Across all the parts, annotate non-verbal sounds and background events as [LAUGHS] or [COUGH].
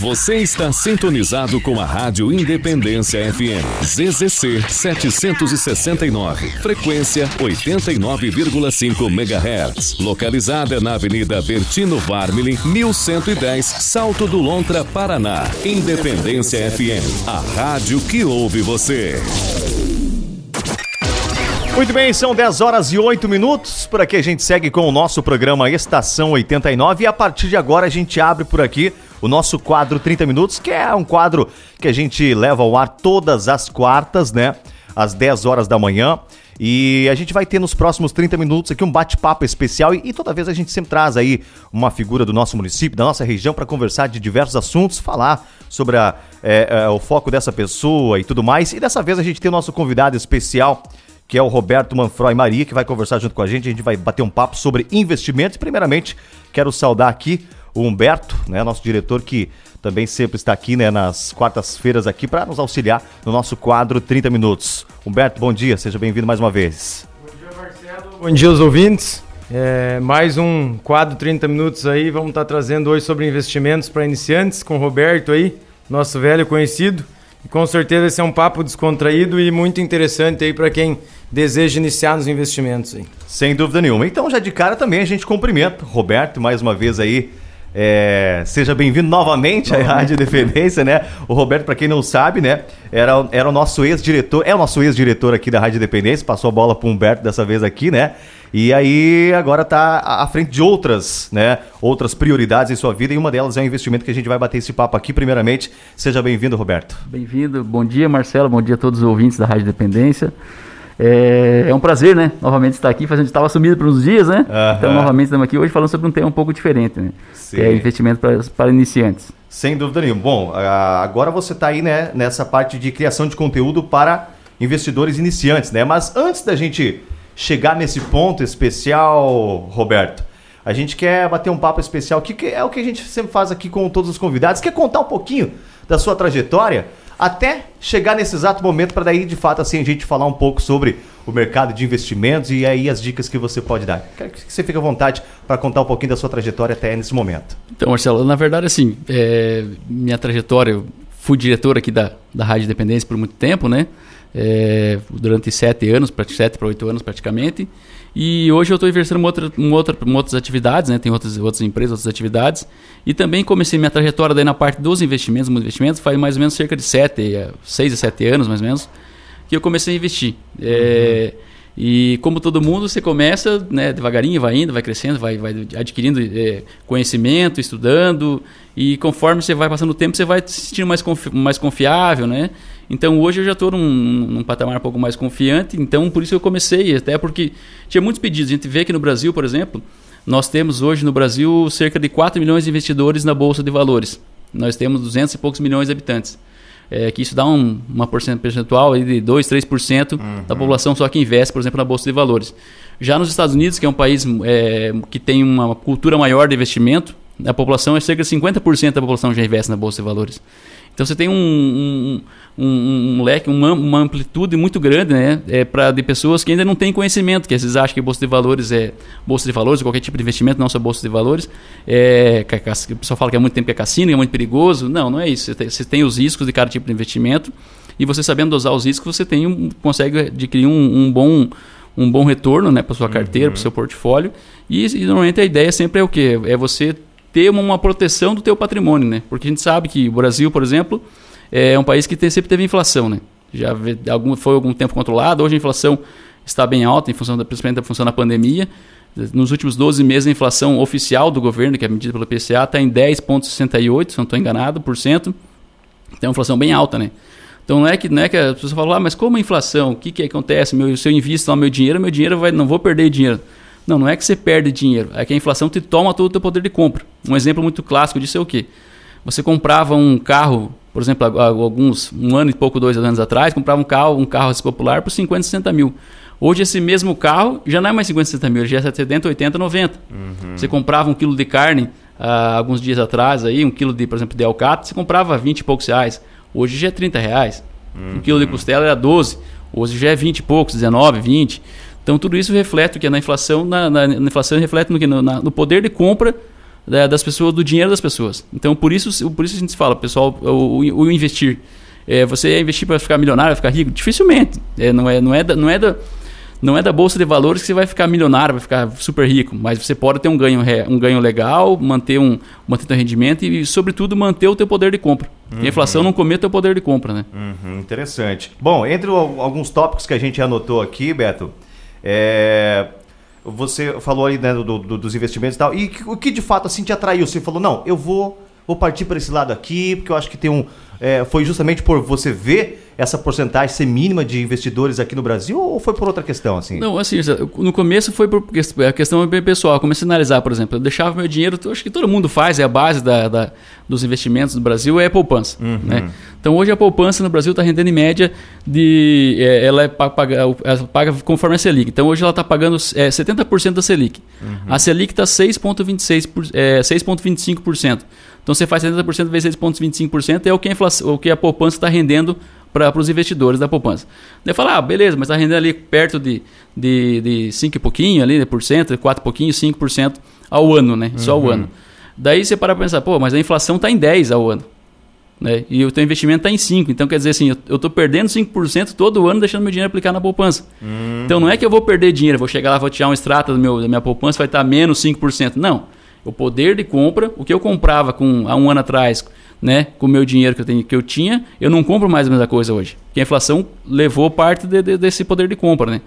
Você está sintonizado com a Rádio Independência FM. ZZC 769. Frequência 89,5 MHz. Localizada na Avenida Bertino Varmili, 1110, Salto do Lontra, Paraná. Independência FM. A rádio que ouve você. Muito bem, são 10 horas e 8 minutos. Por aqui a gente segue com o nosso programa Estação 89 e a partir de agora a gente abre por aqui o nosso quadro 30 Minutos, que é um quadro que a gente leva ao ar todas as quartas, né? Às 10 horas da manhã. E a gente vai ter nos próximos 30 minutos aqui um bate-papo especial e, e, toda vez a gente sempre traz aí uma figura do nosso município, da nossa região, para conversar de diversos assuntos, falar sobre a, é, é, o foco dessa pessoa e tudo mais. E dessa vez a gente tem o nosso convidado especial que é o Roberto Manfroy Maria, que vai conversar junto com a gente. A gente vai bater um papo sobre investimentos. Primeiramente, quero saudar aqui o Humberto, né, nosso diretor que também sempre está aqui, né, nas quartas-feiras aqui para nos auxiliar no nosso quadro 30 minutos. Humberto, bom dia, seja bem-vindo mais uma vez. Bom dia, Marcelo. Bom dia ouvintes. É, mais um quadro 30 minutos aí, vamos estar trazendo hoje sobre investimentos para iniciantes com o Roberto aí, nosso velho conhecido. Com certeza esse é um papo descontraído e muito interessante aí para quem deseja iniciar nos investimentos aí. Sem dúvida nenhuma. Então, já de cara também a gente cumprimenta Roberto mais uma vez aí. É, seja bem-vindo novamente, novamente à Rádio Independência, né? O Roberto, para quem não sabe, né, era, era o nosso ex-diretor, é o nosso ex-diretor aqui da Rádio Independência, passou a bola para o Humberto dessa vez aqui, né? E aí agora está à frente de outras, né, outras prioridades em sua vida e uma delas é o investimento que a gente vai bater esse papo aqui primeiramente. Seja bem-vindo, Roberto. Bem-vindo. Bom dia, Marcelo. Bom dia a todos os ouvintes da Rádio Independência. É, é, um prazer, né? Novamente estar aqui. A gente estava sumido por uns dias, né? Uhum. Então, novamente estamos aqui hoje falando sobre um tema um pouco diferente, né? Sim. Que é investimento para, para iniciantes. Sem dúvida nenhuma. Bom, agora você está aí né, nessa parte de criação de conteúdo para investidores iniciantes, né? Mas antes da gente chegar nesse ponto especial, Roberto, a gente quer bater um papo especial, que é o que a gente sempre faz aqui com todos os convidados. Quer contar um pouquinho da sua trajetória? Até chegar nesse exato momento para daí de fato assim a gente falar um pouco sobre o mercado de investimentos e aí as dicas que você pode dar. Quero que você fique à vontade para contar um pouquinho da sua trajetória até nesse momento. Então, Marcelo, na verdade assim, é, minha trajetória, eu fui diretor aqui da, da Rádio Independência por muito tempo, né? É, durante sete anos, sete para oito anos praticamente. E hoje eu estou investindo em, outra, em, outra, em outras atividades, né? Tem outras, outras empresas, outras atividades. E também comecei minha trajetória daí na parte dos investimentos, dos investimentos, faz mais ou menos cerca de 7, 6 a 7 anos, mais ou menos, que eu comecei a investir. É, uhum. É, e como todo mundo, você começa né, devagarinho, vai indo, vai crescendo, vai, vai adquirindo é, conhecimento, estudando, e conforme você vai passando o tempo, você vai se sentindo mais, confi mais confiável, né? Então hoje eu já estou num, num, patamar um pouco mais confiante, então por isso eu comecei, até porque tinha muitos pedidos. A gente vê que no Brasil, por exemplo, nós temos hoje no Brasil cerca de 4 milhões de investidores na Bolsa de Valores. Nós temos 200 e poucos milhões de habitantes. É, que isso dá um, uma percentual aí de 2, 3% uhum. da população só que investe, por exemplo, na Bolsa de Valores. Já nos Estados Unidos, que é um país é, que tem uma cultura maior de investimento, a população é cerca de 50% da população já investe na Bolsa de Valores. Então você tem um, um, um, um leque, uma, uma, amplitude muito grande né, é, pra, de pessoas que ainda não têm conhecimento, que às vezes acham que bolsa de valores é bolsa de valores, qualquer tipo de investimento, não só bolsa de valores. É, o pessoal fala que há muito tempo que é cassino, que é muito perigoso. Não, não é isso. Você tem, você tem, os riscos de cada tipo de investimento e você sabendo dosar os riscos, você tem um, consegue adquirir um, bom um bom retorno né, para sua carteira, uhum. para o seu portfólio. E, e, normalmente a ideia sempre é o quê? É você ter uma, proteção do teu patrimônio, né? Porque a gente sabe que o Brasil, por exemplo, é um país que tem, sempre teve inflação, né? Já algum, foi algum tempo controlado, hoje a inflação está bem alta, em função da, principalmente da função da pandemia. Nos últimos 12 meses, a inflação oficial do governo, que é medida pelo PCA, está em 10,68, se não estou enganado, por cento. Então, é uma inflação bem alta, né? Então, não é que, não é que as pessoas falam, ah, mas como a inflação? O que, que acontece? Meu, se eu invisto lá meu dinheiro, meu dinheiro vai, não vou perder dinheiro. Não, não é que você perde dinheiro, é que a inflação te toma todo o teu poder de compra. Um exemplo muito clássico disso é o quê? Você comprava um carro, por exemplo, alguns um ano e pouco, dois anos atrás, comprava um carro, um carro popular por 50, 60 mil. Hoje esse mesmo carro já não é mais 50, 60 mil, já é 70, 80, 90. Uhum. Você comprava um quilo de carne uh, alguns dias atrás, aí, um quilo de, por exemplo, de alcatra, você comprava 20 e poucos reais. Hoje já é 30 reais. Uhum. Um quilo de costela era 12. Hoje já é 20 e poucos, 19, 20. Então tudo isso reflete o que na inflação, na, na, na inflação reflete no, que? No, na, no poder de compra da, das pessoas, do dinheiro das pessoas. Então, por isso, por isso a gente fala, pessoal, o, o investir. É, você investir para ficar milionário, ficar rico? Dificilmente. É, não, é, não, é da, não, é da, não é da bolsa de valores que você vai ficar milionário, vai ficar super rico. Mas você pode ter um ganho, um ganho legal, manter um manter teu rendimento e, sobretudo, manter o teu poder de compra. Uhum. a inflação não cometa o teu poder de compra, né? Uhum, interessante. Bom, entre o, alguns tópicos que a gente anotou aqui, Beto, é, você falou aí né, do, do, dos investimentos e tal. E o que de fato assim te atraiu? Você falou, não, eu vou, vou partir para esse lado aqui, porque eu acho que tem um. É, foi justamente por você ver essa porcentagem ser mínima de investidores aqui no Brasil ou foi por outra questão? Assim? Não, assim, no começo foi por a questão bem pessoal. Eu comecei a analisar, por exemplo, eu deixava meu dinheiro, acho que todo mundo faz, é a base da, da dos investimentos no Brasil, é a poupança. Uhum. Né? Então hoje a poupança no Brasil está rendendo em média de. É, ela é paga, ela paga conforme a Selic. Então hoje ela está pagando é, 70% da Selic. Uhum. A Selic está 6,25%. É, 6,25%. Então você faz 70% vezes 6,25% é o que a, inflação, o que a poupança está rendendo para os investidores da poupança. Daí fala, ah, beleza, mas está rendendo ali perto de, de, de 5 e pouquinho, ali, por cento, 4 e pouquinho, 5% ao ano, né? Só uhum. ao ano. Daí você para pensar, pô, mas a inflação está em 10 ao ano. Né? E o teu investimento está em 5. Então quer dizer assim, eu estou perdendo 5% todo ano deixando meu dinheiro aplicar na poupança. Uhum. Então não é que eu vou perder dinheiro, vou chegar lá, vou tirar um extrato do meu, da minha poupança, vai estar tá menos 5%. Não. O poder de compra, o que eu comprava com, há um ano atrás né, com o meu dinheiro que eu, tenho, que eu tinha, eu não compro mais a mesma coisa hoje. Porque a inflação levou parte de, de, desse poder de compra, né?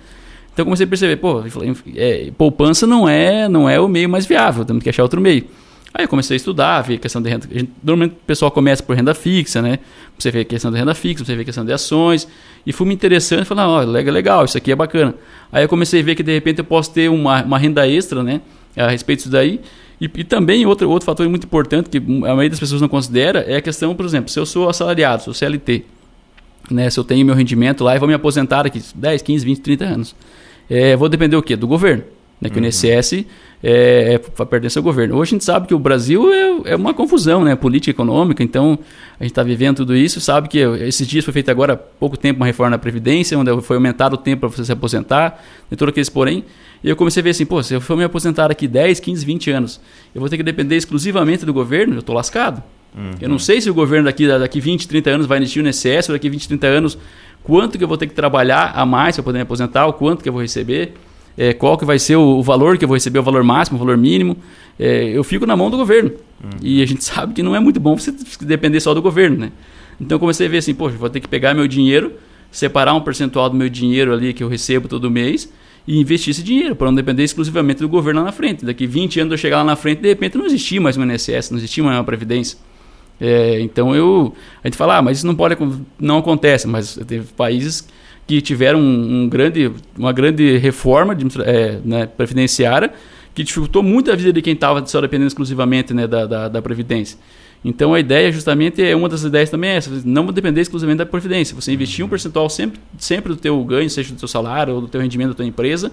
Então eu comecei a perceber, pô, é, poupança não é, não é o meio mais viável, temos que achar outro meio. Aí eu comecei a estudar, ver questão de renda. Gente, normalmente o pessoal começa por renda fixa, né? Você vê a questão de renda fixa, você vê a questão de ações. E fui me interessando e falei, ó, oh, legal, isso aqui é bacana. Aí eu comecei a ver que de repente eu posso ter uma, uma renda extra, né? A respeito disso daí. E, e, também outro, outro fator muito importante que a maioria das pessoas não considera é a questão, por exemplo, se eu sou assalariado, sou CLT, né, se eu tenho meu rendimento lá e vou me aposentar daqui 10, 15, 20, 30 anos, é, vou depender o quê? Do governo. Né, que uhum. o INSS é, é, pertence ao governo. Hoje a gente sabe que o Brasil é, é uma confusão, né? Política econômica, então a gente está vivendo tudo isso, sabe que esses dias foi feita agora há pouco tempo uma reforma na Previdência, onde foi aumentado o tempo para você se aposentar, tem todo aqueles porém. E eu comecei a ver assim, pô, se eu for me aposentar aqui 10, 15, 20 anos, eu vou ter que depender exclusivamente do governo, eu estou lascado. Uhum. Eu não sei se o governo daqui, daqui 20, 30 anos vai investir no INSS, ou daqui 20, 30 anos, quanto que eu vou ter que trabalhar a mais para poder me aposentar, o quanto que eu vou receber, é, qual que vai ser o, o, valor que eu vou receber, o valor máximo, o valor mínimo. É, eu fico na mão do governo. Uhum. E a gente [LAUGHS] sabe que não é muito bom você depender só do governo, né? Então comecei a ver assim, poxa, vou ter que pegar meu dinheiro, separar um percentual do meu dinheiro ali que eu recebo todo mês e investir esse dinheiro, para não depender exclusivamente do governo lá na frente. Daqui 20 anos eu chegar lá na frente, de repente não existia mais um INSS, não existia mais uma Previdência. É, então eu. A gente fala, ah, mas isso não pode. não acontece, mas teve países que tiveram um, um grande, uma grande reforma de, é, né, previdenciária que dificultou muito a vida de quem estava só dependendo exclusivamente né, da, da, da Previdência. Então a ideia justamente é uma das ideias também é essa, não depender exclusivamente da previdência. Você investir um percentual sempre, sempre do teu ganho, seja do teu salário ou do teu rendimento da tua empresa,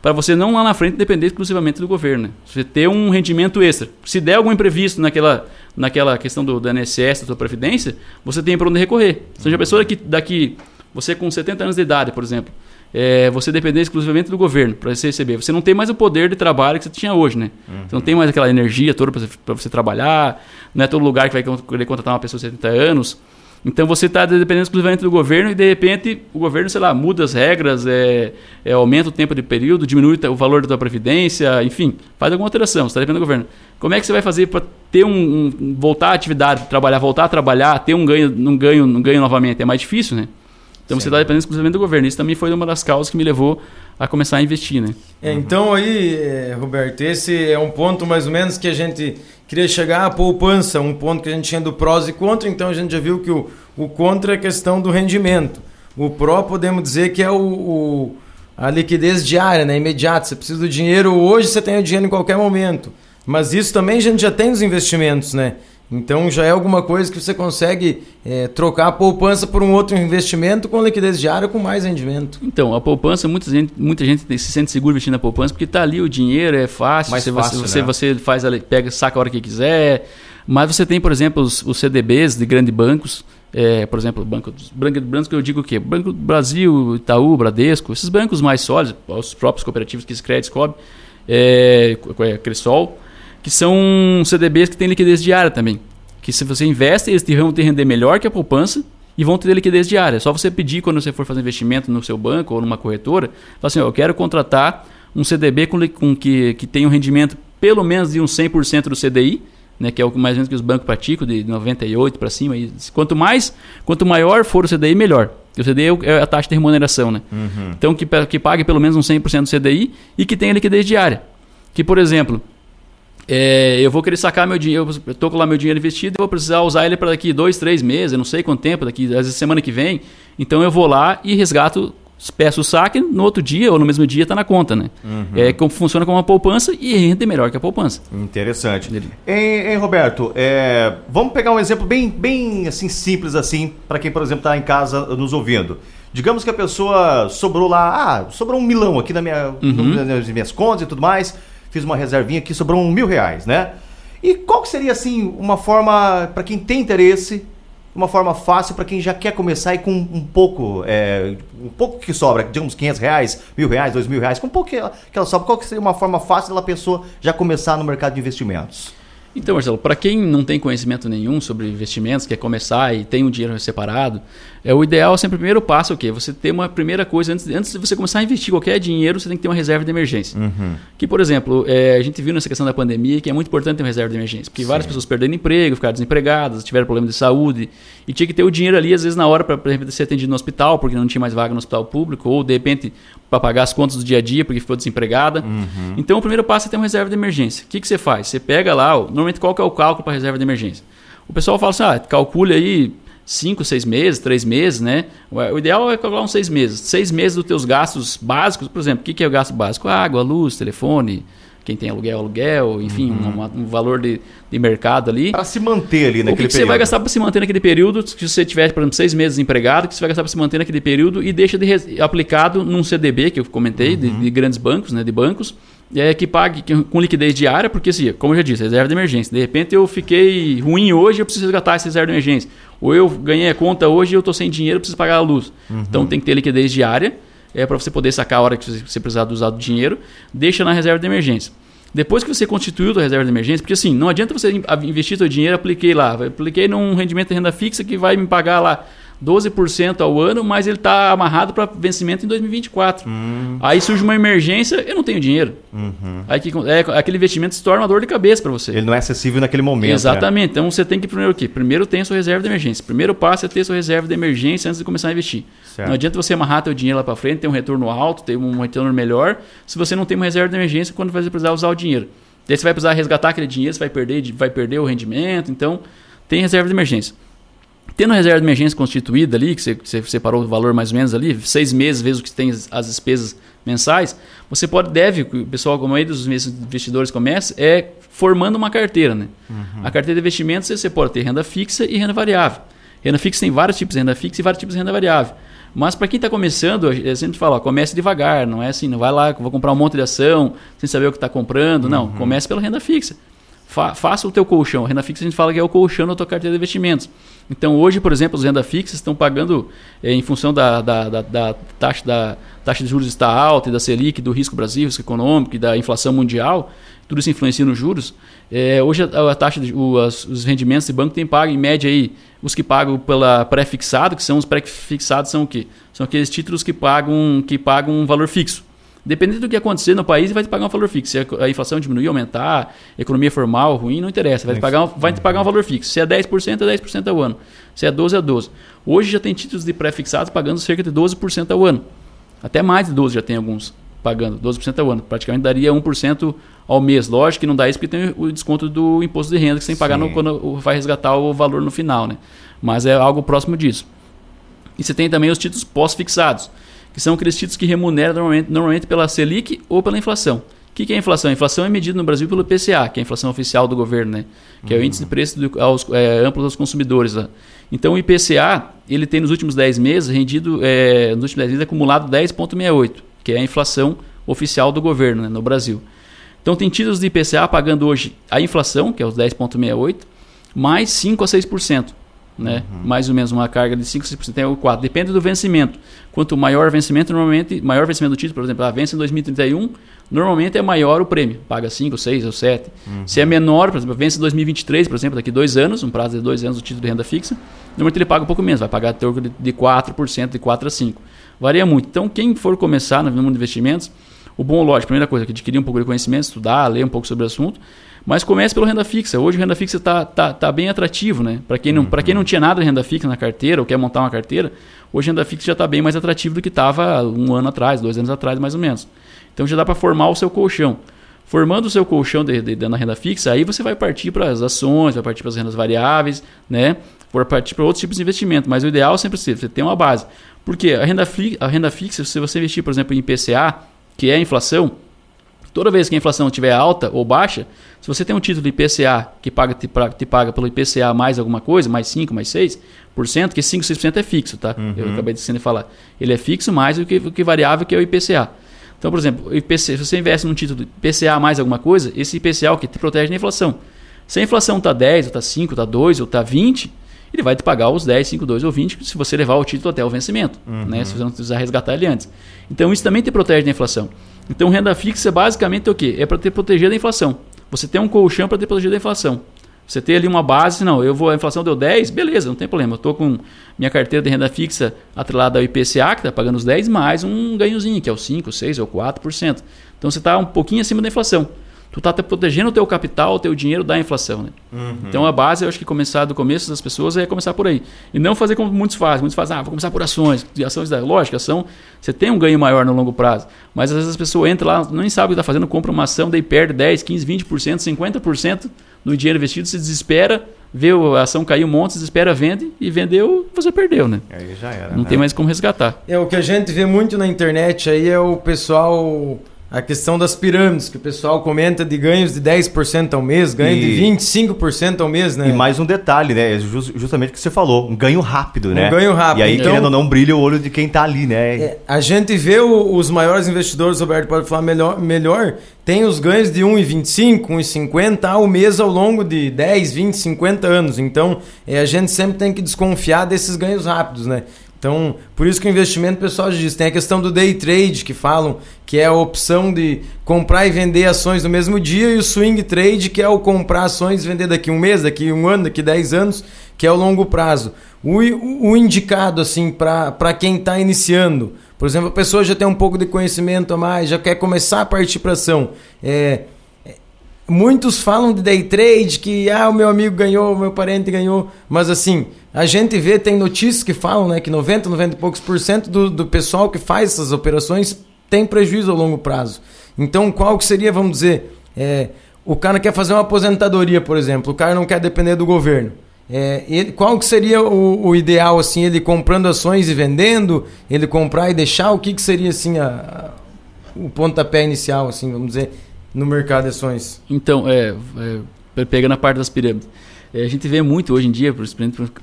para você não lá na frente depender exclusivamente do governo. Né? Você ter um rendimento extra. Se der algum imprevisto naquela, naquela questão do, do INSS, da tua previdência, você tem para onde recorrer. Seja a pessoa que daqui, você com 70 anos de idade, por exemplo, é, você depender exclusivamente do governo para você receber. Você não tem mais o poder de trabalho que você tinha hoje, né? Uhum. Você não tem mais aquela energia toda para você, você, trabalhar, não é todo lugar que vai querer contratar uma pessoa de 70 anos. Então você está dependendo exclusivamente do governo e de repente o governo, sei lá, muda as regras, é, é, aumenta o tempo de período, diminui o valor da tua previdência, enfim, faz alguma alteração, você está dependendo do governo. Como é que você vai fazer para ter um, um, voltar à atividade, trabalhar, voltar a trabalhar, ter um ganho, um ganho, um ganho novamente? É mais difícil, né? Então Sim. você está dependendo exclusivamente do governo. Isso também foi uma das causas que me levou a começar a investir, né? É, então aí, é, Roberto, esse é um ponto mais ou menos que a gente queria chegar à poupança, um ponto que a gente tinha do prós e contra, então a gente já viu que o, o contra é a questão do rendimento. O pró podemos dizer que é o, o a liquidez diária, né? imediata. Você precisa do dinheiro hoje, você tem o dinheiro em qualquer momento. Mas isso também a gente já tem os investimentos, né? Então já é alguma coisa que você consegue é, trocar a poupança por um outro investimento com liquidez diária com mais rendimento. Então, a poupança, muita gente, muita gente se sente seguro investindo na poupança porque está ali o dinheiro, é fácil, mais você, fácil você, né? você faz pega, saca a hora que quiser. Mas você tem, por exemplo, os, os CDBs de grandes bancos, é, por exemplo, banco dos bancos que eu digo o quê? Banco do Brasil, Itaú, Bradesco, esses bancos mais sólidos, os próprios cooperativos que esse crédito cobre, é, Cressol que são CDBs que têm liquidez diária também. Que se você investe, eles vão te render melhor que a poupança e vão ter liquidez diária. É só você pedir quando você for fazer investimento no seu banco ou numa corretora, fala assim, ó, eu quero contratar um CDB com, com que, que tenha um rendimento pelo menos de uns 100% do CDI, né, que é o mais ou menos que os bancos praticam, de 98 para cima. E quanto mais, quanto maior for o CDI, melhor. o CDI é, é a taxa de remuneração, né? Uhum. Então, que, que pague pelo menos uns 100% do CDI e que tenha liquidez diária. Que, por exemplo, é, eu vou querer sacar meu dinheiro, eu estou com lá meu dinheiro investido, eu vou precisar usar ele para daqui dois, três meses, não sei quanto tempo, daqui, às vezes semana que vem. Então eu vou lá e resgato peço o saque, no outro dia ou no mesmo dia está na conta, né? Uhum. É como funciona como uma poupança e rende melhor que a poupança. Interessante. Hein, hein Roberto, é, vamos pegar um exemplo bem, bem assim simples assim para quem, por exemplo, está em casa nos ouvindo. Digamos que a pessoa sobrou lá, ah, sobrou um milão aqui na minha, uhum. nas minhas contas e tudo mais, fiz uma reservinha aqui, sobrou um mil reais, né? E qual que seria assim uma forma para quem tem interesse uma forma fácil para quem já quer começar e com um pouco, é, um pouco que sobra, digamos 500 reais, mil reais, dois mil reais, com um pouco que ela, que ela sobra, qual que seria uma forma fácil da pessoa já começar no mercado de investimentos? Então, Marcelo, para quem não tem conhecimento nenhum sobre investimentos, quer começar e tem um dinheiro separado, é o ideal é sempre o primeiro passo é o quê? Você ter uma primeira coisa antes, antes de você começar a investir qualquer dinheiro, você tem que ter uma reserva de emergência. Uhum. Que, por exemplo, é, a gente viu nessa questão da pandemia que é muito importante ter uma reserva de emergência, porque Sim. várias pessoas perderam emprego, ficaram desempregadas, tiveram problema de saúde e tinha que ter o dinheiro ali às vezes na hora para ser atendido no hospital, porque não tinha mais vaga no hospital público ou de repente para pagar as contas do dia a dia porque ficou desempregada. Uhum. Então, o primeiro passo é ter uma reserva de emergência. O que, que você faz? Você pega lá, normalmente qual que é o cálculo para reserva de emergência? O pessoal fala assim, ah, calcule aí cinco, seis meses, três meses, né? O ideal é calcular uns seis meses. Seis meses dos teus gastos básicos, por exemplo, o que é o gasto básico? Água, luz, telefone, quem tem aluguel, aluguel, enfim, uhum. um, um, valor de, de mercado ali. Para se manter ali naquele o que, que você vai gastar para se manter naquele período, se você tiver, por exemplo, seis meses empregado, que você vai gastar para se manter naquele período e deixa de aplicado num CDB, que eu comentei, uhum. de, de, grandes bancos, né, de bancos, é, que pague com liquidez diária, porque, assim, como eu já disse, reserva de emergência. De repente eu fiquei ruim hoje, eu preciso resgatar essa reserva de emergência. Ou eu ganhei a conta hoje e eu estou sem dinheiro, preciso pagar a luz. Uhum. Então tem que ter liquidez diária, é para você poder sacar a hora que você precisar usar do dinheiro, deixa na reserva de emergência. Depois que você constituiu a reserva de emergência, porque assim, não adianta você investir seu dinheiro, apliquei lá, apliquei num rendimento de renda fixa que vai me pagar lá 12% ao ano, mas ele está amarrado para vencimento em 2024. Hum. Aí surge uma emergência, eu não tenho dinheiro. Uhum. Aí que, é, aquele investimento se torna uma dor de cabeça para você. Ele não é acessível naquele momento. Né? Exatamente. Né? Então você tem que primeiro o quê? Primeiro tem a sua reserva de emergência. Primeiro passo é ter sua reserva de emergência antes de começar a investir. Certo. Não adianta você amarrar teu dinheiro lá para frente, ter um retorno alto, ter um retorno melhor, se você não tem uma reserva de emergência quando você precisar usar o dinheiro. Daí você vai precisar resgatar aquele dinheiro, você vai perder, vai perder o rendimento. Então, tem reserva de emergência. Tendo a reserva de emergência constituída ali, que você, você separou o valor mais ou menos ali, seis meses vezes o que tem as despesas mensais, você pode, deve, o pessoal, como aí dos investidores começa, é formando uma carteira. Né? Uhum. A carteira de investimentos você pode ter renda fixa e renda variável. Renda fixa tem vários tipos de renda fixa e vários tipos de renda variável. Mas para quem está começando, eu sempre falo, ó, comece devagar, não é assim, não vai lá, vou comprar um monte de ação sem saber o que está comprando. Uhum. Não, comece pela renda fixa. Fa faça o teu colchão. Renda fixa a gente fala que é o colchão da tua carteira de investimentos. Então hoje, por exemplo, os renda fixas estão pagando, é, em função da, da, da, da, taxa, da taxa de juros está alta e da Selic, do risco Brasil, risco econômico e da inflação mundial, tudo isso influencia nos juros. É, hoje a, a, taxa de, o, as, os rendimentos de banco tem pago em média aí os que pagam pela pré-fixado, que são os pré-fixados são o quê? São aqueles títulos que pagam que pagam um valor fixo. Dependendo do que acontecer no país, vai te pagar um valor fixo. Se a inflação diminuir, aumentar, economia formal, ruim, não interessa. Vai te pagar, vai te pagar um valor fixo. Se é 10%, é 10% ao ano. Se é 12%, é 12%. Hoje já tem títulos de pré-fixados pagando cerca de 12% ao ano. Até mais de 12% já tem alguns pagando, 12% ao ano. Praticamente daria 1% ao mês. Lógico que não dá isso porque tem o desconto do imposto de renda que você tem que pagar no, quando vai resgatar o valor no final. Né? Mas é algo próximo disso. E você tem também os títulos pós-fixados que são aqueles títulos que remuneram normalmente, normalmente pela Selic ou pela inflação. O que, que é a inflação? A inflação é medida no Brasil pelo IPCA, que é a inflação oficial do governo, né? que uhum. é o índice de preço do, aos, é, amplo aos consumidores. Lá. Então o IPCA ele tem nos últimos 10 meses rendido, é, nos últimos 10 meses acumulado 10,68, que é a inflação oficial do governo né, no Brasil. Então tem títulos de IPCA pagando hoje a inflação, que é os 10,68, mais 5 a 6%. Né? Uhum. Mais ou menos uma carga de 5, 6% é o 4. Depende do vencimento. Quanto maior o vencimento, normalmente, maior vencimento do título, por exemplo, a vence em 2031, normalmente é maior o prêmio. Paga 5, 6 ou 7. Uhum. Se é menor, por exemplo, vence em 2023, por exemplo, daqui dois anos, um prazo de dois anos do título de renda fixa, normalmente ele paga um pouco menos, vai pagar torno de, de 4%, de 4 a 5. Varia muito. Então, quem for começar no mundo de investimentos, o bom, lógico, primeira coisa, é que adquirir um pouco de conhecimento, estudar, ler um pouco sobre o assunto, mas comece pelo renda fixa. Hoje o renda fixa está tá, tá bem atrativo, né? Para quem, não, uhum. quem não tinha nada de renda fixa na carteira ou quer montar uma carteira, hoje renda fixa já está bem mais atrativo do que estava um ano atrás, dois anos atrás, mais ou menos. Então já dá para formar o seu colchão. Formando o seu colchão de, de, de, na renda fixa, aí você vai partir para as ações, vai partir para as rendas variáveis, né? Por partir para outros tipos de investimento. Mas o ideal é sempre ser, você ter uma base. Porque a renda, a renda fixa, se você investir, por exemplo, em IPCA, que é a inflação, Toda vez que a inflação estiver alta ou baixa, se você tem um título de IPCA que paga, te, te paga pelo IPCA mais alguma coisa, mais 5, mais 6%, que 5, 6% é fixo, tá? Uhum. Eu acabei de falar. Ele é fixo mais do que, o que variável, que é o IPCA. Então, por exemplo, IPCA, se você investe num título de IPCA mais alguma coisa, esse IPCA é o que te protege da inflação. Se a inflação está 10, ou está 5, está 2, ou está 20, ele vai te pagar os 10, 5, 2 ou 20 se você levar o título até o vencimento, uhum. né? se você não precisar resgatar ele antes. Então, isso também te protege da inflação. Então, renda fixa basicamente é o quê? É para te proteger da inflação. Você tem um colchão para te proteger da inflação. Você tem ali uma base, não, eu vou, a inflação deu 10, beleza, não tem problema. Eu estou com minha carteira de renda fixa atrelada ao IPCA, que está pagando os 10, mais um ganhozinho, que é o 5, 6 ou 4%. Então você está um pouquinho acima da inflação tu tá protegendo o teu capital, o teu dinheiro da inflação. Né? Uhum. Então a base, eu acho que começar do começo das pessoas é começar por aí. E não fazer como muitos fazem. Muitos fazem, ah, vou começar por ações. E ações da lógica, ação, você tem um ganho maior no longo prazo. Mas às vezes as pessoas entram lá, nem sabem o que está fazendo, compra uma ação, daí perde 10, 15, 20%, 50% do dinheiro investido, se desespera, vê a ação cair um monte, se desespera, vende e vendeu, você perdeu, né? Aí já era. Não né? tem mais como resgatar. É, o que a gente vê muito na internet aí é o pessoal a questão das pirâmides, que o pessoal comenta de ganhos de 10% ao mês, ganho e... de 25% ao mês, né? E mais um detalhe, né? Justamente o que você falou, um ganho rápido, né? Um ganho rápido. E aí, então, querendo ou não, brilha o olho de quem tá ali, né? É, a gente vê o, os maiores investidores, Roberto pode falar melhor, melhor tem os ganhos de 1,25, 1,50 ao mês ao longo de 10, 20, 50 anos. Então, é, a gente sempre tem que desconfiar desses ganhos rápidos, né? Então, por isso que o investimento, pessoal diz, tem a questão do day trade que falam, que é a opção de comprar e vender ações no mesmo dia, e o swing trade, que é o comprar ações e vender daqui um mês, daqui um ano, daqui 10 anos, que é o longo prazo. O, o indicado, assim, para quem está iniciando, por exemplo, a pessoa já tem um pouco de conhecimento a mais, já quer começar a partir para ação, é, Muitos falam de day trade, que ah, o meu amigo ganhou, o meu parente ganhou, mas assim, a gente vê, tem notícias que falam né, que 90, 90 e poucos por cento do, do pessoal que faz essas operações tem prejuízo ao longo prazo. Então, qual que seria, vamos dizer, é, o cara quer fazer uma aposentadoria, por exemplo, o cara não quer depender do governo. É, ele, qual que seria o, o, ideal, assim, ele comprando ações e vendendo, ele comprar e deixar, o que, que seria, assim, a, a, o pontapé inicial, assim, vamos dizer, no mercado de ações? Então, é, é pegando a parte das pirâmides. É, a gente vê muito hoje em dia,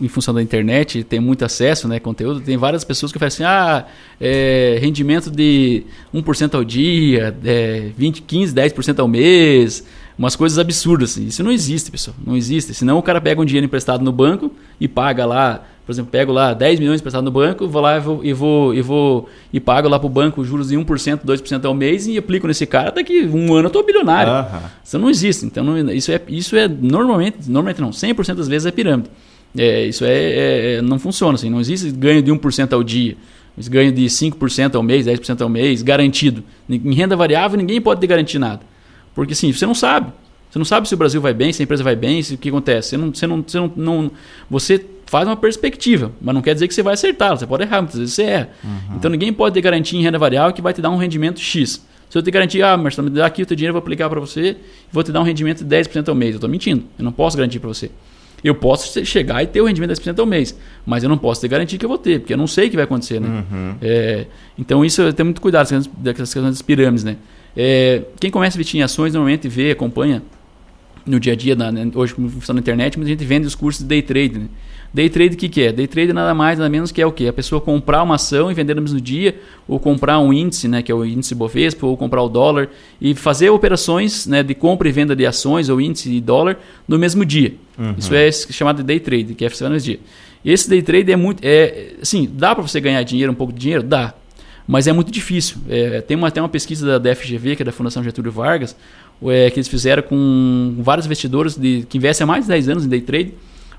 em função da internet, tem muito acesso, né, conteúdo, tem várias pessoas que falam assim, ah, é, rendimento de 1% ao dia, é, 20, 15, 10% ao mês, umas coisas absurdas. Assim. Isso não existe, pessoal, não existe. Senão o cara pega um dinheiro emprestado no banco e paga lá por exemplo, pego lá 10 milhões emprestado no banco, vou lá e vou, e vou, e vou e pago lá para o banco juros de 1%, 2% ao mês e aplico nesse cara, daqui um ano eu estou bilionário. Uhum. Isso não existe. Então, não, isso, é, isso é normalmente, normalmente não, 100% das vezes é pirâmide. É, isso é, é, é, não funciona assim, não existe ganho de 1% ao dia. Esse ganho de 5% ao mês, 10% ao mês, garantido. Em renda variável, ninguém pode ter garantir nada. Porque assim, você não sabe. Você não sabe se o Brasil vai bem, se a empresa vai bem, se o que acontece. Você não, você não, você não, não você faz uma perspectiva, mas não quer dizer que você vai acertar, você pode errar, muitas vezes você erra. Uhum. Então ninguém pode ter garantia em renda variável que vai te dar um rendimento X. Se eu te garantir, ah, mas me dá aqui o teu dinheiro, eu vou aplicar para você e vou te dar um rendimento de 10% ao mês. Eu estou mentindo, eu não posso garantir para você. Eu posso chegar e ter o um rendimento de 10% ao mês, mas eu não posso ter garantia que eu vou ter, porque eu não sei o que vai acontecer. Né? Uhum. É, então isso eu tenho muito cuidado com essas questões das pirâmides. Né? É, quem começa a investir em ações normalmente vê, acompanha no dia a dia, na, hoje como funciona na internet, muita gente vende os cursos de day trade. Né? Day trade o que, que é? Day trade nada mais, nada menos que é o que? A pessoa comprar uma ação e vender no mesmo dia, ou comprar um índice, né, que é o índice Bovespa, ou comprar o dólar, e fazer operações né, de compra e venda de ações ou índice de dólar no mesmo dia. Uhum. Isso é chamado de day trade, que é fazer no mesmo dia. E esse day trade é muito. É, assim, dá para você ganhar dinheiro, um pouco de dinheiro? Dá. Mas é muito difícil. É, tem, uma, tem uma pesquisa da, da FGV, que é da Fundação Getúlio Vargas, é, que eles fizeram com vários investidores de, que investem há mais de 10 anos em day trade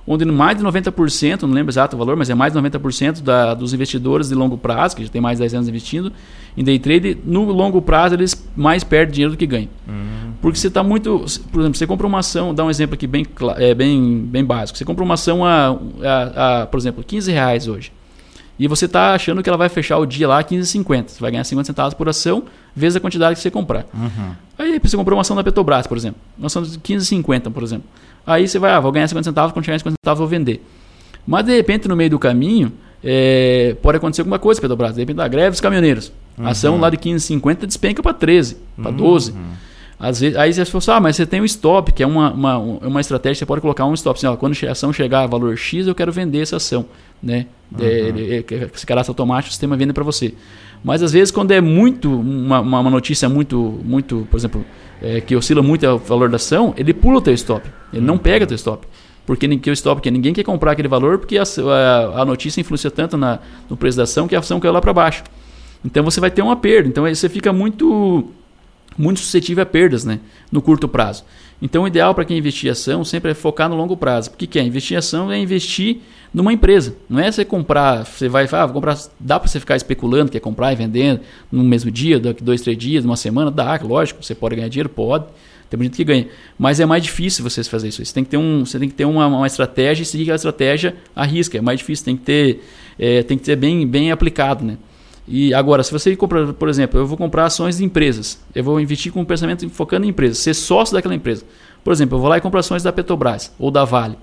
onde mais de 90%, não lembro exato o valor, mas é mais de 90% da, dos investidores de longo prazo, que já tem mais de 10 anos investindo em day trade, no longo prazo eles mais perdem dinheiro do que ganham. Uhum. Porque você está muito. Por exemplo, você compra uma ação, dá um exemplo aqui bem, é, bem, bem básico. Você compra uma ação a, a, a por exemplo, 15 reais hoje. E você está achando que ela vai fechar o dia lá a 15,50. Você vai ganhar 50 centavos por ação, vezes a quantidade que você comprar. Uhum. Aí você comprou uma ação da Petrobras, por exemplo. Uma ação de 15,50, por exemplo. Aí você vai, ah, vou ganhar 50 centavos, quando chegar em 50 centavos vou vender. Mas de repente, no meio do caminho, é, pode acontecer alguma coisa, Petrobras. De repente, da greve dos caminhoneiros. Uhum. A ação lá de 15,50 despenca para 13, para uhum. 12. Às vezes, aí você fala, ah, mas você tem um stop, que é uma, uma, uma estratégia, você pode colocar um stop. Assim, ó, quando a ação chegar a valor X, eu quero vender essa ação. Né? Uhum. É, é, esse cadastro automático, o sistema vende para você. Mas às vezes, quando é muito, uma, uma notícia muito, muito, por exemplo, é, que oscila muito o valor da ação, ele pula o teu stop. Ele não pega o teu stop. Porque ninguém, o stop, porque ninguém quer comprar aquele valor porque a, a, a, notícia influencia tanto na, no preço da ação que a ação caiu lá para baixo. Então você vai ter uma perda. Então você fica muito muito suscetível a perdas né, no curto prazo. Então, o ideal para quem investir em ação sempre é focar no longo prazo. Porque que é? Investir em ação é investir numa empresa. Não é você comprar, você vai ah, vou comprar. Dá para você ficar especulando, quer comprar e vender no mesmo dia, daqui dois, três dias, uma semana? Dá, lógico. Você pode ganhar dinheiro? Pode. Tem gente que ganha. Mas é mais difícil você fazer isso. Você tem que ter, um, você tem que ter uma, uma estratégia e seguir aquela estratégia à risca. É mais difícil, tem que ter, é, tem que ter bem, bem aplicado. Né? E agora, se você compra, por exemplo, eu vou comprar ações de empresas, eu vou investir com um pensamento focando em empresas, ser sócio daquela empresa. Por exemplo, eu vou lá e compro ações da Petrobras, ou da Vale,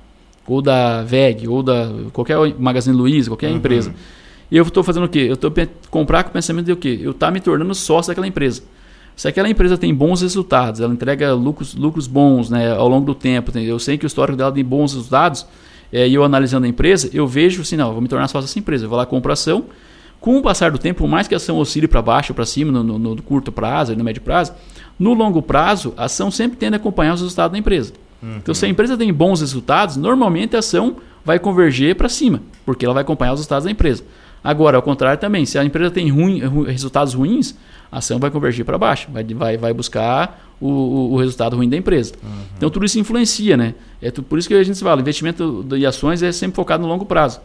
ou da VEG, ou da qualquer Magazine Luiza, qualquer uhum. empresa. E eu estou fazendo o quê? Eu estou comprar com o pensamento de o quê? Eu estou tá me tornando sócio daquela empresa. Se aquela empresa tem bons resultados, ela entrega lucros, lucros bons né, ao longo do tempo, eu sei que o histórico dela tem bons resultados, é, e eu analisando a empresa, eu vejo assim, não, vou me tornar sócio dessa empresa. Eu vou lá, compro ação, com o passar do tempo, por mais que a ação oscile para baixo ou para cima no, no, no, curto prazo e no médio prazo, no longo prazo, a ação sempre tende a acompanhar os resultados da empresa. Uhum. Então, se a empresa tem bons resultados, normalmente a ação vai converger para cima, porque ela vai acompanhar os resultados da empresa. Agora, ao contrário também, se a empresa tem ruim, resultados ruins, a ação vai convergir para baixo, vai, vai, vai buscar o, o, o, resultado ruim da empresa. Uhum. Então, tudo isso influencia, né? É por isso que a gente fala, investimento de ações é sempre focado no longo prazo